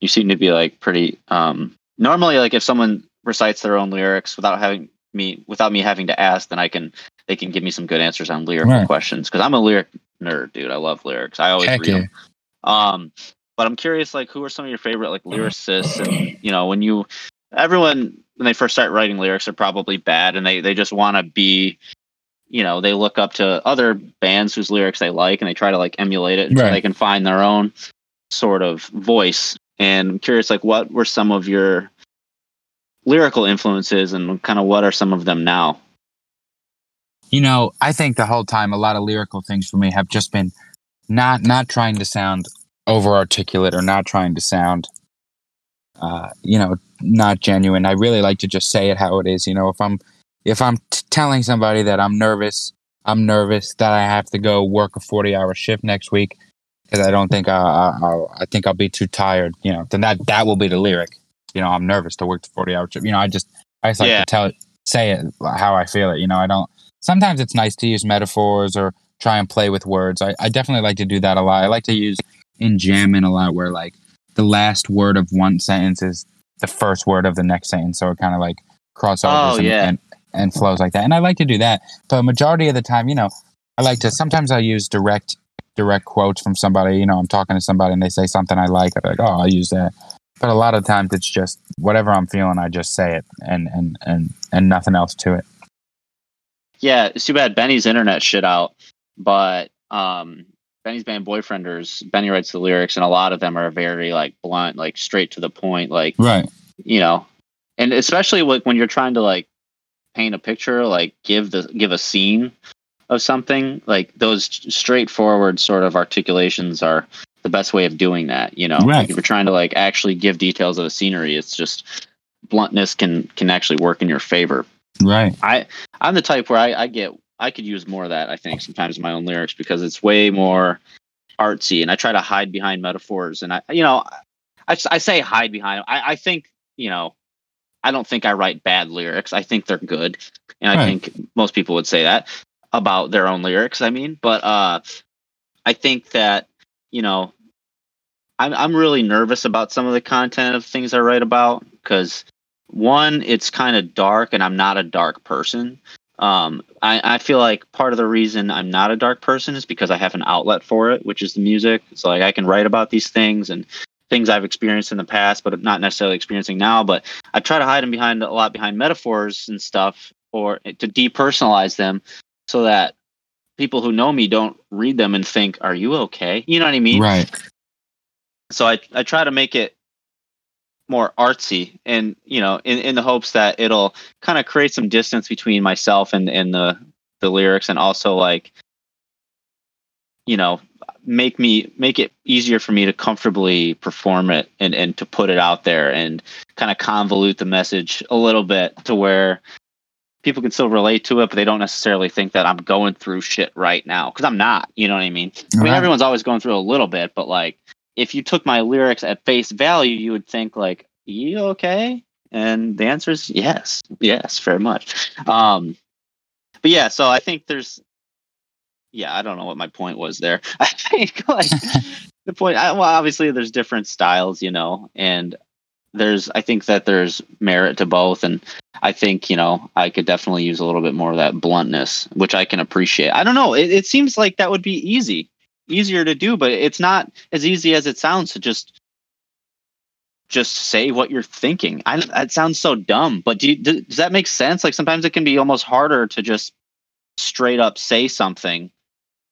[SPEAKER 3] you seem to be like pretty. Um, normally, like if someone recites their own lyrics without having me without me having to ask, then I can they can give me some good answers on lyrical
[SPEAKER 2] Right.
[SPEAKER 3] questions because I'm a lyric nerd, dude. I love lyrics. I always
[SPEAKER 2] Heck
[SPEAKER 3] read
[SPEAKER 2] yeah.
[SPEAKER 3] them. Um, but I'm curious, like, who are some of your favorite like lyricists? And you know, when you everyone when they first start writing lyrics are probably bad, and they they just want to be, you know, they look up to other bands whose lyrics they like, and they try to like emulate it until
[SPEAKER 2] Right.
[SPEAKER 3] they can find their own sort of voice. And I'm curious, like, what were some of your lyrical influences, and kind of what are some of them now?
[SPEAKER 2] You know, I think the whole time a lot of lyrical things for me have just been not not trying to sound over articulate or not trying to sound uh, you know, not genuine. I really like to just say it how it is. You know, if I'm if I'm t- telling somebody that I'm nervous, I'm nervous that I have to go work a 40 hour shift next week because I don't think I, I I'll, think I'll be too tired. You know, then that that will be the lyric. You know, I'm nervous to work the 40 hour shift. You know, I just I just like
[SPEAKER 3] Yeah.
[SPEAKER 2] to tell it, say it how I feel it. You know, I don't. Sometimes it's nice to use metaphors or try and play with words. I, I definitely like to do that a lot. I like to use enjambment a lot where like the last word of one sentence is the first word of the next sentence, so it kind of like crossovers
[SPEAKER 3] Oh,
[SPEAKER 2] and,
[SPEAKER 3] yeah.
[SPEAKER 2] and and flows like that. And I like to do that, but majority of the time, you know, I like to. Sometimes I use direct direct quotes from somebody. You know, I'm talking to somebody and they say something I like. I'm like, oh, I'll use that. But a lot of times it's just whatever I'm feeling, I just say it, and and and and nothing else to it.
[SPEAKER 3] Yeah, it's too bad Benny's internet shit out, but um, Benny's band Boyfrienders, Benny writes the lyrics, and a lot of them are very like blunt, like straight to the point, like
[SPEAKER 2] Right.
[SPEAKER 3] you know, and especially like when you're trying to like paint a picture, like give the give a scene of something, like those straightforward sort of articulations are the best way of doing that. You know,
[SPEAKER 2] Right.
[SPEAKER 3] like if you're trying to like actually give details of the scenery, it's just bluntness can can actually work in your favor.
[SPEAKER 2] Right.
[SPEAKER 3] I I'm the type where I, I get I could use more of that. I think sometimes in my own lyrics because it's way more artsy, and I try to hide behind metaphors. And I you know I, I say hide behind. I I think you know I don't think I write bad lyrics. I think they're good, and I think most people would say that about their own lyrics. I mean, but uh, I think that you know I'm I'm really nervous about some of the content of things I write about because one, it's kind of dark, and I'm not a dark person. Um, I, I feel like part of the reason I'm not a dark person is because I have an outlet for it, which is the music. So like I can write about these things and things I've experienced in the past, but not necessarily experiencing now. But I try to hide them behind a lot behind metaphors and stuff, or to depersonalize them, so that people who know me don't read them and think, "Are you okay?" You know what I mean?
[SPEAKER 2] Right.
[SPEAKER 3] so I I try to make it more artsy and you know in, in the hopes that it'll kind of create some distance between myself and and the the lyrics and also like you know make me make it easier for me to comfortably perform it and and to put it out there and kind of convolute the message a little bit to where people can still relate to it but they don't necessarily think that I'm going through shit right now cuz I'm not you know what I mean I mean
[SPEAKER 2] Right.
[SPEAKER 3] everyone's always going through a little bit but like if you took my lyrics at face value, you would think like, "You okay?" And the answer is yes, yes, very much. Um, but yeah, so I think there's, yeah, I don't know what my point was there. I think like the point. I, well, obviously there's different styles, you know, and there's I think that there's merit to both, and I think you know I could definitely use a little bit more of that bluntness, which I can appreciate. I don't know. It, it seems like that would be easy easier to do, but it's not as easy as it sounds to just just say what you're thinking. I that sounds so dumb, but do you, do, does that make sense? Like sometimes it can be almost harder to just straight up say something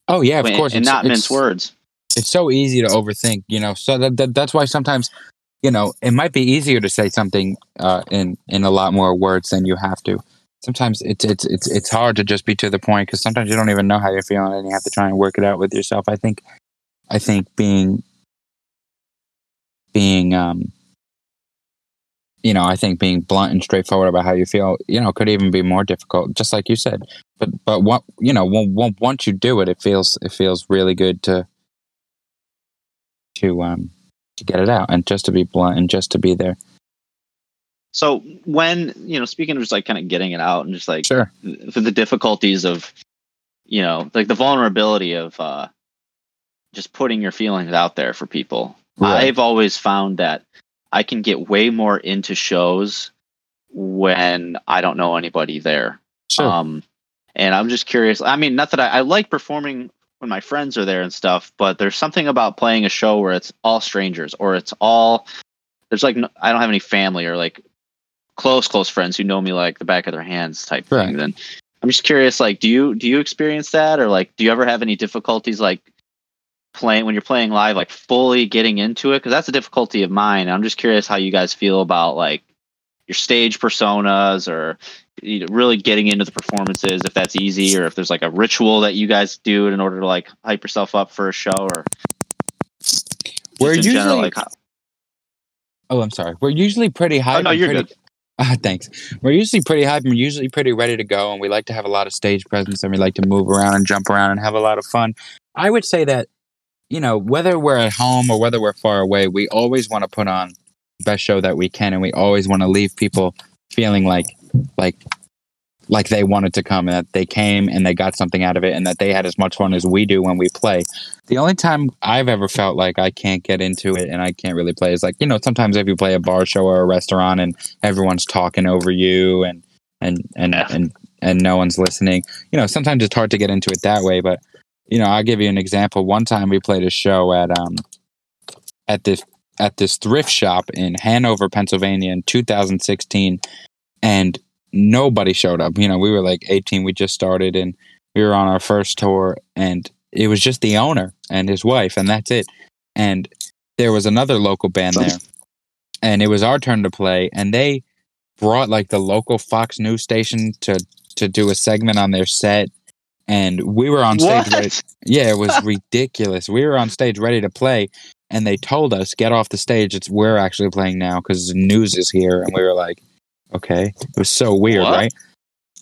[SPEAKER 2] Oh yeah, of
[SPEAKER 3] and,
[SPEAKER 2] course.
[SPEAKER 3] and
[SPEAKER 2] it's-
[SPEAKER 3] not mince words.
[SPEAKER 2] it's so easy to overthink, you know. So that, that that's why sometimes, you know, it might be easier to say something uh, in in a lot more words than you have to. Sometimes it's it's it's it's hard to just be to the point because sometimes you don't even know how you're feeling and you have to try and work it out with yourself. I think, I think being being um you know i think being blunt and straightforward about how you feel you know could even be more difficult just like you said but but what you know on- on- once you do it it feels it feels really good to to um to get it out and just to be blunt and just to be there
[SPEAKER 3] So when you know, speaking of just like kind of getting it out and just like
[SPEAKER 2] sure.
[SPEAKER 3] for the difficulties of you know like the vulnerability of uh just putting your feelings out there for people.
[SPEAKER 2] Right.
[SPEAKER 3] i've always found that i can get way more into shows when i don't know anybody there.
[SPEAKER 2] Sure.
[SPEAKER 3] Um and i'm just curious i mean not that I, I like performing when my friends are there and stuff but there's something about playing a show where it's all strangers or it's all there's like no, i don't have any family or like close close friends who know me like the back of their hands type
[SPEAKER 2] Right.
[SPEAKER 3] thing then i'm just curious like do you do you experience that? Or like do you ever have any difficulties like playing when you're playing live like fully getting into it? Because that's a difficulty of mine i'm just curious how you guys feel about like your stage personas or you know, really getting into the performances if that's easy or if there's like a ritual that you guys do in order to like hype yourself up for a show or
[SPEAKER 2] We're
[SPEAKER 3] in general,
[SPEAKER 2] usually-
[SPEAKER 3] like
[SPEAKER 2] oh i'm sorry. We're usually pretty high
[SPEAKER 3] oh no you're good
[SPEAKER 2] Ah, thanks. We're usually pretty hype and we're usually pretty ready to go, and we like to have a lot of stage presence and we like to move around and jump around and have a lot of fun. I would say that, you know, whether we're at home or whether we're far away, we always want to put on the best show that we can, and we always want to leave people feeling like, like, like they wanted to come and that they came and they got something out of it and that they had as much fun as we do when we play. The only time I've ever felt like I can't get into it and I can't really play is like, you know, sometimes if you play a bar show or a restaurant and everyone's talking over you and and and
[SPEAKER 3] Yeah.
[SPEAKER 2] and and no one's listening. You know, sometimes it's hard to get into it that way, but you know, I'll give you an example. One time we played a show at um at this at this thrift shop in Hanover, Pennsylvania in 2016 and nobody showed up. You know, we were like 18, we just started and we were on our first tour and it was just the owner and his wife and that's it. And there was another local band there and it was our turn to play and they brought like the local Fox news station to to do a segment on their set and we were on stage ready, yeah, it was ridiculous. We were on stage ready to play, and they told us get off the stage. It's we're actually playing now because the news is here, and we were like, okay. It was so weird,
[SPEAKER 3] What?
[SPEAKER 2] right?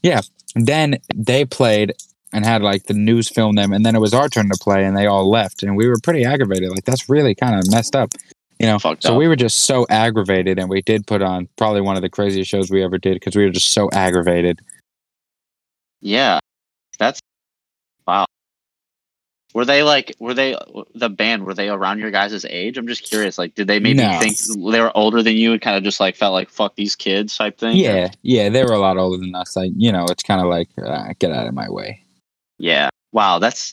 [SPEAKER 2] Yeah. Then they played and had like the news film them, and then it was our turn to play, and they all left, and we were pretty aggravated. Like that's really kind of messed up, you know.
[SPEAKER 3] Fucked
[SPEAKER 2] so
[SPEAKER 3] up.
[SPEAKER 2] we were just so aggravated, and we did put on probably one of the craziest shows we ever did because we were just so aggravated.
[SPEAKER 3] Yeah, that's wow. Were they like? Were they the band? Were they around your guys' age? I'm just curious. Like, did they maybe
[SPEAKER 2] No.
[SPEAKER 3] think they were older than you and kind of just like felt like fuck these kids type thing?
[SPEAKER 2] Yeah, yeah, they were a lot older than us. Like you know, it's kind of like uh, get out of my way.
[SPEAKER 3] Yeah. Wow. That's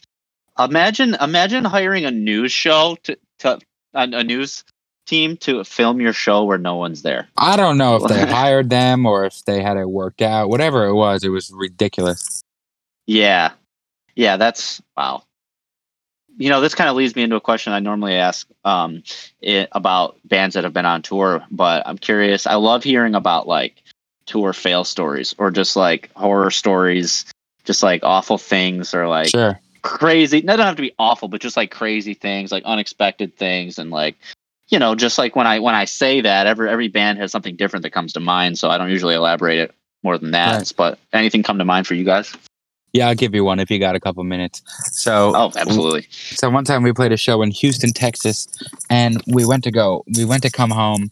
[SPEAKER 3] imagine imagine hiring a news show to to a, a news team to film your show where no one's there.
[SPEAKER 2] I don't know if they hired them or if they had it worked out. Whatever it was, it was ridiculous.
[SPEAKER 3] Yeah. Yeah, that's wow. You know, this kind of leads me into a question I normally ask um, it, about bands that have been on tour, but I'm curious. I love hearing about like tour fail stories or just like horror stories, just like awful things or like
[SPEAKER 2] Sure.
[SPEAKER 3] crazy. They don't have to be awful, but just like crazy things, like unexpected things, and like you know, just like when I when I say that, every every band has something different that comes to mind. So I don't usually elaborate it more than that.
[SPEAKER 2] Right.
[SPEAKER 3] But anything come to mind for you guys?
[SPEAKER 2] Yeah, I'll give you one if you got a couple minutes. So,
[SPEAKER 3] Oh, absolutely.
[SPEAKER 2] so one time we played a show in Houston, Texas, and we went to go. We went to come home.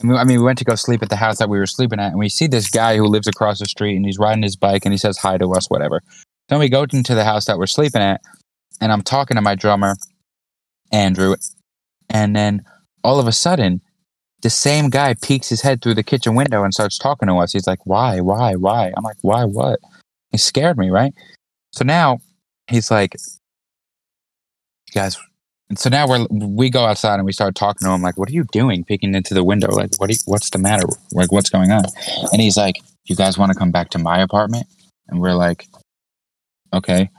[SPEAKER 2] I mean, I mean, we went to go sleep at the house that we were sleeping at, and we see this guy who lives across the street, and he's riding his bike, and he says hi to us, whatever. Then we go into the house that we're sleeping at, and I'm talking to my drummer, Andrew, and then all of a sudden, the same guy peeks his head through the kitchen window and starts talking to us. He's like, "Why? Why? Why?" I'm like, "Why? What?" He scared me, right? So now he's like, "You guys." So now we're we go outside and we start talking to him like, "What are you doing? Peeking into the window? Like, what? You, what's the matter? Like, what's going on?" And he's like, "You guys want to come back to my apartment?" And we're like, "Okay."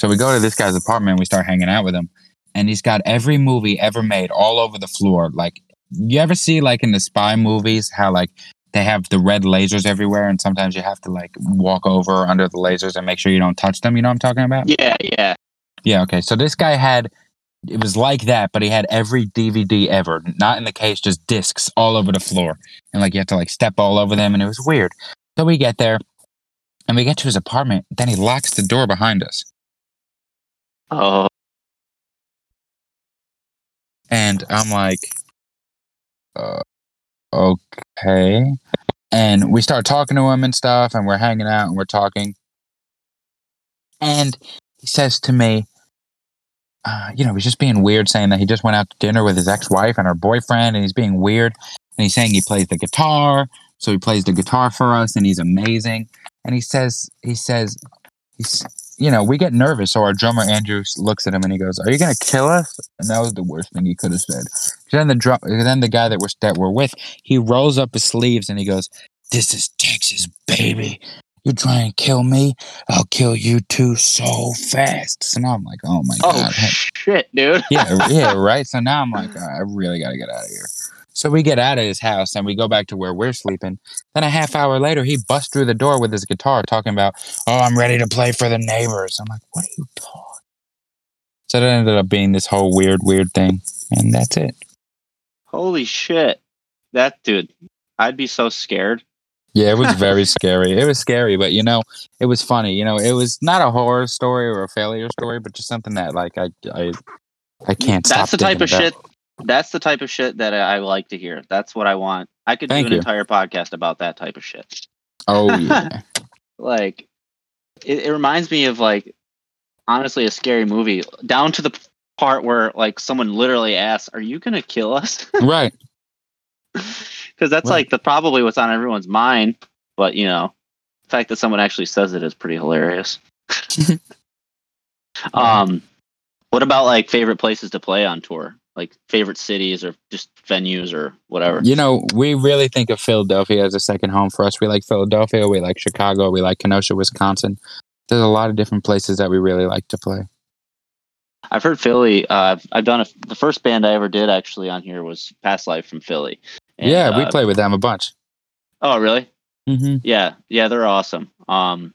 [SPEAKER 2] So we go to this guy's apartment we start hanging out with him. And he's got every movie ever made all over the floor. Like, you ever see like in the spy movies how like they have the red lasers everywhere, and sometimes you have to like walk over under the lasers and make sure you don't touch them. You know what I'm talking about?
[SPEAKER 3] Yeah, yeah.
[SPEAKER 2] Yeah, okay. So this guy had it was like that, but he had every DVD ever, not in the case, just discs all over the floor. And like you have to like step all over them and it was weird. So we get there and we get to his apartment, then he locks the door behind us.
[SPEAKER 3] Oh,
[SPEAKER 2] And I'm like, uh, okay. And we start talking to him and stuff, and we're hanging out and we're talking. And he says to me, uh, you know, he's just being weird, saying that he just went out to dinner with his ex wife and her boyfriend, and he's being weird. And he's saying he plays the guitar. So he plays the guitar for us, and he's amazing. And he says, he says, he's, you know, we get nervous. So our drummer Andrew looks at him and he goes, "Are you gonna kill us?" And that was the worst thing he could have said. Then the drum, then the guy that we're that we're with, he rolls up his sleeves and he goes, "This is Texas, baby. You try and kill me, I'll kill you too so fast." So now I'm like, "Oh my
[SPEAKER 3] oh
[SPEAKER 2] god."
[SPEAKER 3] shit, dude.
[SPEAKER 2] yeah, yeah, right. So now I'm like, I really got to get out of here. So we get out of his house and we go back to where we're sleeping. Then a half hour later, he busts through the door with his guitar, talking about, "Oh, I'm ready to play for the neighbors." I'm like, "What are you talking?" So that ended up being this whole weird, weird thing, and that's it.
[SPEAKER 3] Holy shit, that dude. I'd be so scared.
[SPEAKER 2] Yeah, it was very scary. It was scary, but you know, it was funny. You know, it was not a horror story or a failure story, but just something that like I I I can't. Stop.
[SPEAKER 3] That's the type of
[SPEAKER 2] thinking
[SPEAKER 3] shit. That's the type of shit that I like to hear. That's what I want. I could
[SPEAKER 2] Thank
[SPEAKER 3] do an
[SPEAKER 2] you.
[SPEAKER 3] entire podcast about that type of shit.
[SPEAKER 2] Oh yeah.
[SPEAKER 3] like it, it reminds me of like honestly a scary movie down to the part where like someone literally asks, "Are you gonna kill us?"
[SPEAKER 2] right.
[SPEAKER 3] Because that's
[SPEAKER 2] Right.
[SPEAKER 3] like the probably what's on everyone's mind. But you know, the fact that someone actually says it is pretty hilarious. um, what about like favorite places to play on tour? Like favorite cities or just venues or whatever.
[SPEAKER 2] You know, we really think of Philadelphia as a second home for us. We like Philadelphia, we like Chicago, we like Kenosha, Wisconsin. There's a lot of different places that we really like to play.
[SPEAKER 3] I've heard Philly. Uh, I've, I've done a, the first band I ever did actually on here was Past Life from Philly. And,
[SPEAKER 2] yeah, we
[SPEAKER 3] uh,
[SPEAKER 2] play with them a bunch.
[SPEAKER 3] Oh, really?
[SPEAKER 2] Mm-hmm.
[SPEAKER 3] Yeah, yeah, they're awesome. Um,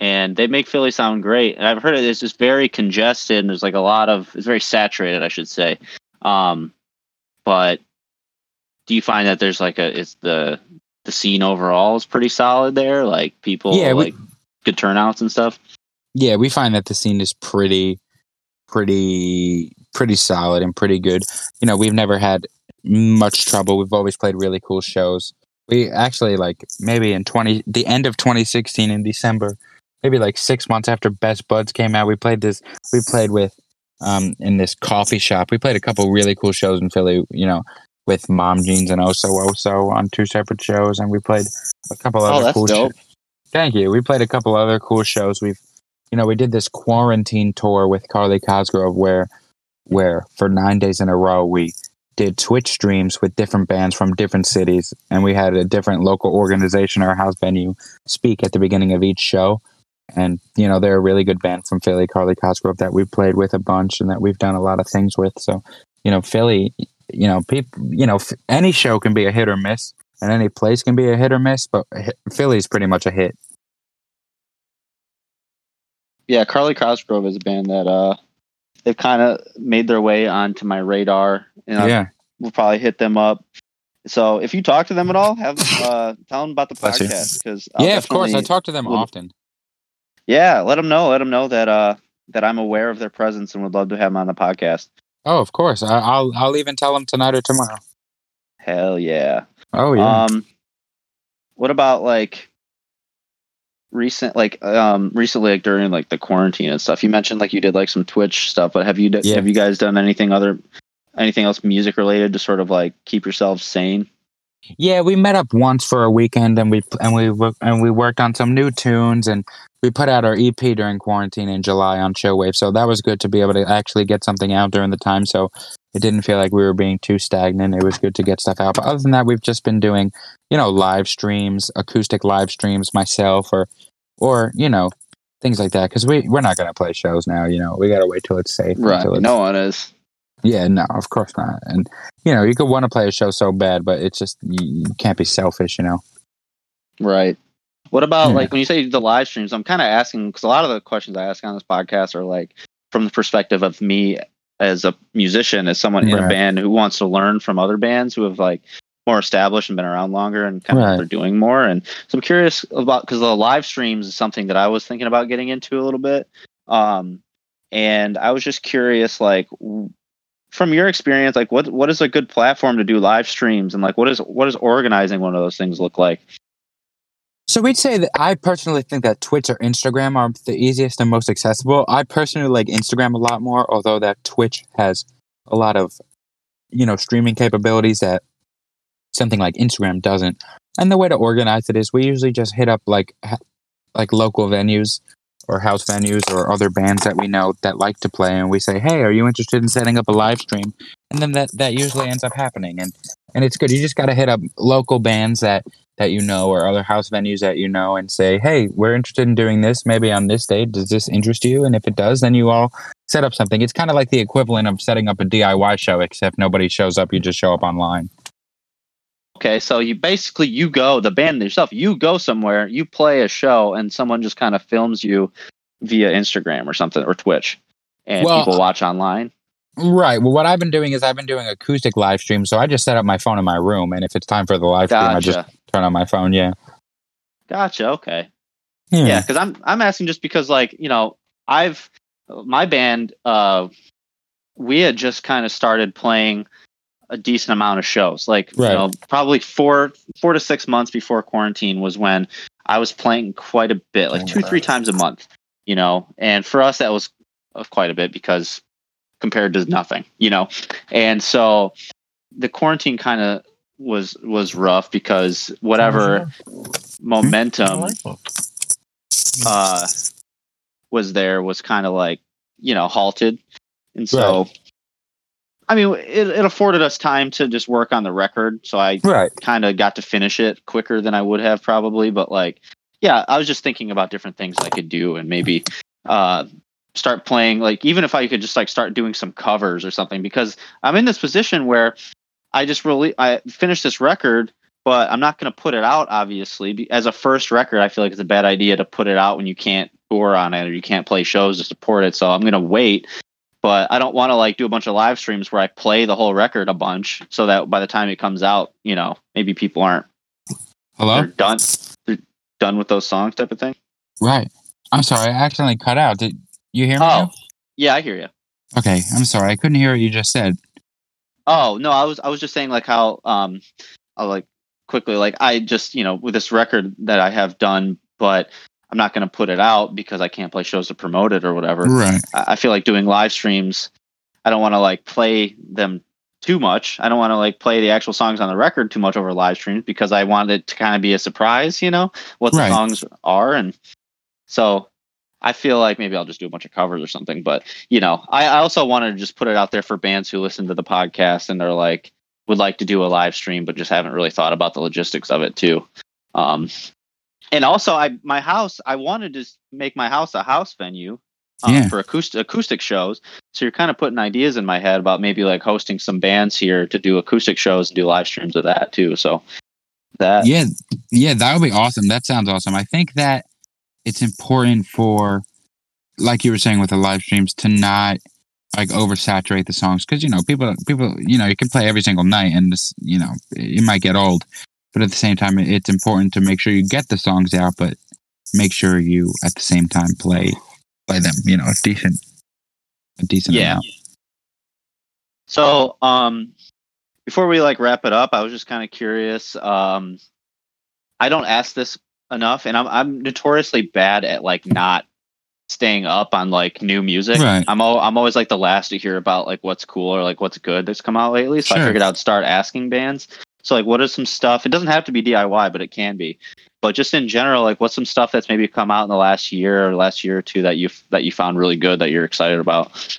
[SPEAKER 3] and they make Philly sound great. And I've heard it, it is just very congested and there's like a lot of it's very saturated, I should say. Um, but do you find that there's like a it's the the scene overall is pretty solid there? Like people
[SPEAKER 2] Yeah, we-
[SPEAKER 3] like good turnouts and stuff.
[SPEAKER 2] Yeah, we find that the scene is pretty, pretty, pretty solid and pretty good. You know, we've never had much trouble. We've always played really cool shows. We actually like maybe in twenty the end of 2016 in December, maybe like six months after Best Buds came out, we played this. We played with um in this coffee shop. We played a couple really cool shows in Philly. You know, with Mom Jeans and Oso Oso on two separate shows, and we played a couple
[SPEAKER 3] Oh,
[SPEAKER 2] other
[SPEAKER 3] that's
[SPEAKER 2] cool.
[SPEAKER 3] dope.
[SPEAKER 2] Shows. Thank you. We played a couple other cool shows. We've, you know, we did this quarantine tour with Carly Cosgrove where, where for nine days in a row we did Twitch streams with different bands from different cities, and we had a different local organization or house venue speak at the beginning of each show. And you know, they're a really good band from Philly, Carly Cosgrove, that we've played with a bunch and that we've done a lot of things with. So, you know, Philly, you know, people, you know, f- any show can be a hit or miss, and any place can be a hit or miss, but Philly's pretty much a hit.
[SPEAKER 3] Yeah, Carly Cosgrove is a band that uh they've kind of made their way onto my radar, and I
[SPEAKER 2] yeah.
[SPEAKER 3] we'll probably hit them up. So if you talk to them at all, have uh tell them about the
[SPEAKER 2] Bless
[SPEAKER 3] podcast because
[SPEAKER 2] yeah, of course. I talk to them often.
[SPEAKER 3] Yeah, let them know. Let them know that uh that I'm aware of their presence and would love to have them on the podcast.
[SPEAKER 2] Oh, of course. I, I'll I'll even tell them tonight or tomorrow.
[SPEAKER 3] Hell yeah.
[SPEAKER 2] Oh yeah.
[SPEAKER 3] Um, what about like recent, like um, recently, like during like the quarantine and stuff? You mentioned like you did like some Twitch stuff, but have you d-
[SPEAKER 2] Yeah.
[SPEAKER 3] have you guys done anything other, anything else music related to sort of like keep yourselves sane?
[SPEAKER 2] Yeah, we met up once for a weekend and we and we and we worked on some new tunes and we put out our EP during quarantine in July on Chillwave. So that was good to be able to actually get something out during the time. So it didn't feel like we were being too stagnant. It was good to get stuff out. But other than that, we've just been doing, you know, live streams, acoustic live streams myself or or, you know, things like that. Cause we, we're not going to play shows now. You know, we got to wait till it's safe. until it's-
[SPEAKER 3] No one is.
[SPEAKER 2] Yeah, no, of course not. And you know, you could want to play a show so bad, but it's just you, you can't be selfish, you know.
[SPEAKER 3] Right. What about
[SPEAKER 2] Yeah.
[SPEAKER 3] like when you say the live streams? I'm kind of asking because a lot of the questions I ask on this podcast are like from the perspective of me as a musician, as someone in a band who wants to learn from other bands who have like more established and been around longer and kind of
[SPEAKER 2] Right.
[SPEAKER 3] they're doing more. And so I'm curious about because the live streams is something that I was thinking about getting into a little bit. Um, and I was just curious, like from your experience, like what what is a good platform to do live streams, and like what is what does organizing one of those things look like?
[SPEAKER 2] So we'd say that I personally think that Twitch or Instagram are the easiest and most accessible. I personally like Instagram a lot more, although that Twitch has a lot of, you know, streaming capabilities that something like Instagram doesn't. And the way to organize it is we usually just hit up like like local venues or house venues or other bands that we know that like to play and we say, "Hey, are you interested in setting up a live stream?" And then that that usually ends up happening and and it's good. You just got to hit up local bands that that you know or other house venues that you know and say, "Hey, we're interested in doing this maybe on this date. Does this interest you?" And if it does, then you all set up something. It's kind of like the equivalent of setting up a DIY show except nobody shows up, you just show up online.
[SPEAKER 3] Okay, so you basically you go the band yourself. You go somewhere, you play a show, and someone just kind of films you via Instagram or something or Twitch, and
[SPEAKER 2] Well,
[SPEAKER 3] people watch online.
[SPEAKER 2] Right. Well, what I've been doing is I've been doing acoustic live streams. So I just set up my phone in my room, and if it's time for the live stream, I just turn on my phone. Yeah.
[SPEAKER 3] gotcha. Okay, yeah, because I'm I'm asking just because like you know I've my band uh we had just kind of started playing a decent amount of shows like
[SPEAKER 2] Right.
[SPEAKER 3] you know probably four four to six months before quarantine was when I was playing quite a bit, like two, three times a month, you know. And for us, that was uh, quite a bit because compared to nothing, you know. And so the quarantine kind of was was rough because whatever momentum uh was there was kind of like you know halted and so i mean it, it afforded us time to just work on the record so i
[SPEAKER 2] Right.
[SPEAKER 3] kind of got to finish it quicker than i would have probably but like yeah i was just thinking about different things i could do and maybe uh start playing like even if i could just like start doing some covers or something because i'm in this position where i just really i finished this record but i'm not going to put it out obviously as a first record i feel like it's a bad idea to put it out when you can't tour on it or you can't play shows to support it so i'm going to wait but i don't want to like do a bunch of live streams where i play the whole record a bunch so that by the time it comes out you know maybe people aren't
[SPEAKER 2] Hello.
[SPEAKER 3] they're done they're done with those songs type of thing
[SPEAKER 2] Right. I'm sorry. I accidentally cut out. Did you hear me?
[SPEAKER 3] oh
[SPEAKER 2] now?
[SPEAKER 3] yeah i hear you
[SPEAKER 2] Okay. I'm sorry. I couldn't hear what you just said.
[SPEAKER 3] Oh no, I was I was just saying like how um I like quickly like I just you know with this record that I have done, but I'm not going to put it out because I can't play shows to promote it or whatever.
[SPEAKER 2] Right.
[SPEAKER 3] I, I feel like doing live streams. I don't want to like play them too much. I don't want to like play the actual songs on the record too much over live streams because I want it to kind of be a surprise, you know, what the
[SPEAKER 2] Right.
[SPEAKER 3] songs are, and so I feel like maybe I'll just do a bunch of covers or something. But you know, I, I also wanted to just put it out there for bands who listen to the podcast and they're like would like to do a live stream, but just haven't really thought about the logistics of it too. Um, and also, I my house, I wanted to make my house a house venue um,
[SPEAKER 2] Yeah.
[SPEAKER 3] for acoustic acoustic shows. So you're kind of putting ideas in my head about maybe like hosting some bands here to do acoustic shows and do live streams of that too. So that
[SPEAKER 2] Yeah. Yeah. That would be awesome. That sounds awesome. I think that it's important for, like you were saying with the live streams, to not like oversaturate the songs because you know people people you know you can play every single night and this you know it might get old but at the same time it's important to make sure you get the songs out but make sure you at the same time play play them you know a decent a decent
[SPEAKER 3] Yeah.
[SPEAKER 2] amount
[SPEAKER 3] So, um, before we like wrap it up, I was just kind of curious. Um, I don't ask this enough, and I'm I'm notoriously bad at like not staying up on like new music.
[SPEAKER 2] Right.
[SPEAKER 3] I'm I'm always like the last to hear about like what's cool or like what's good that's come out lately. So I figured I'd start asking bands. So like, what is some stuff? It doesn't have to be DIY, but it can be. But just in general, like, what's some stuff that's maybe come out in the last year or last year or two that you that you found really good that you're excited about?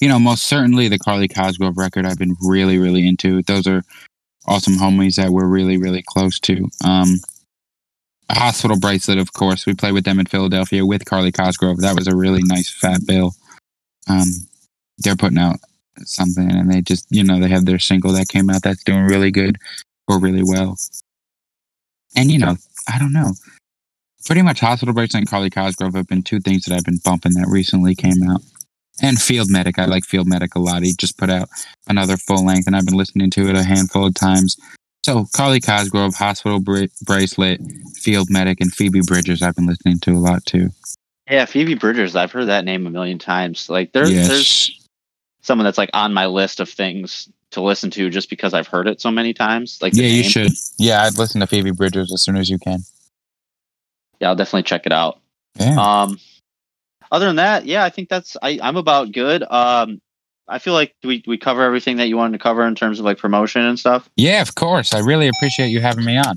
[SPEAKER 2] you know most certainly the carly cosgrove record i've been really really into those are awesome homies that we're really really close to um hospital bracelet of course we played with them in philadelphia with carly cosgrove that was a really nice fat bill um they're putting out something and they just you know they have their single that came out that's doing really good or really well and you know i don't know pretty much hospital bracelet and carly cosgrove have been two things that i've been bumping that recently came out and Field Medic. I like Field Medic a lot. He just put out another full length, and I've been listening to it a handful of times. So Carly Cosgrove, Hospital Bra- Bracelet, Field Medic, and Phoebe Bridgers. I've been listening to a lot too.
[SPEAKER 3] Yeah, Phoebe Bridgers. I've heard that name a million times. Like there, there's
[SPEAKER 2] yes,
[SPEAKER 3] someone that's like on my list of things to listen to just because I've heard it so many times. Like
[SPEAKER 2] yeah, you should. Yeah, I'd listen to Phoebe Bridgers as soon as you can.
[SPEAKER 3] Yeah, I'll definitely check it out.
[SPEAKER 2] Yeah,
[SPEAKER 3] Um, other than that, yeah, I think that's I, I'm about good. Um, I feel like we we cover everything that you wanted to cover in terms of like promotion and stuff.
[SPEAKER 2] yeah, of course. I really appreciate you having me on.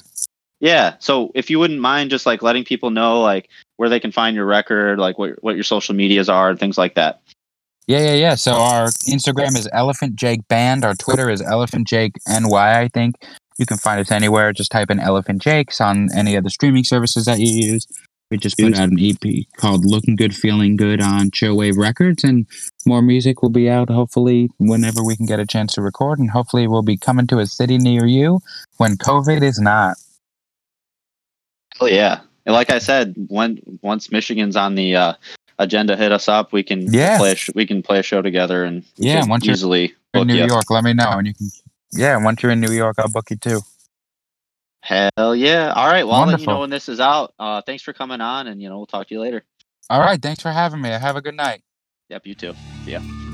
[SPEAKER 3] Yeah. So if you wouldn't mind just like letting people know like where they can find your record, like what what your social medias are and things like that.
[SPEAKER 2] Yeah, yeah, yeah. So our Instagram is Elephant Jake Band. Our Twitter is Elephant Jake NY. I think you can find us anywhere. Just type in Elephant Jakes on any of the streaming services that you use. We just put out an EP called "Looking Good, Feeling Good" on Chillwave Records, and more music will be out hopefully whenever we can get a chance to record, and hopefully we'll be coming to a city near you when COVID is not.
[SPEAKER 3] Oh yeah. And like I said, when once Michigan's on the uh, agenda, hit us up. We can
[SPEAKER 2] Yeah.
[SPEAKER 3] play a sh- we can play a show together and
[SPEAKER 2] Yeah, once you're
[SPEAKER 3] easily
[SPEAKER 2] In New. York, let me know, and you can. Yeah, once you're in New York, I'll book you too.
[SPEAKER 3] Hell yeah! All right, well I'll let you know when this is out. Uh, thanks for coming on, and you know we'll talk to you later.
[SPEAKER 2] All right, thanks for having me. Have a good night.
[SPEAKER 3] Yep, you too. See ya.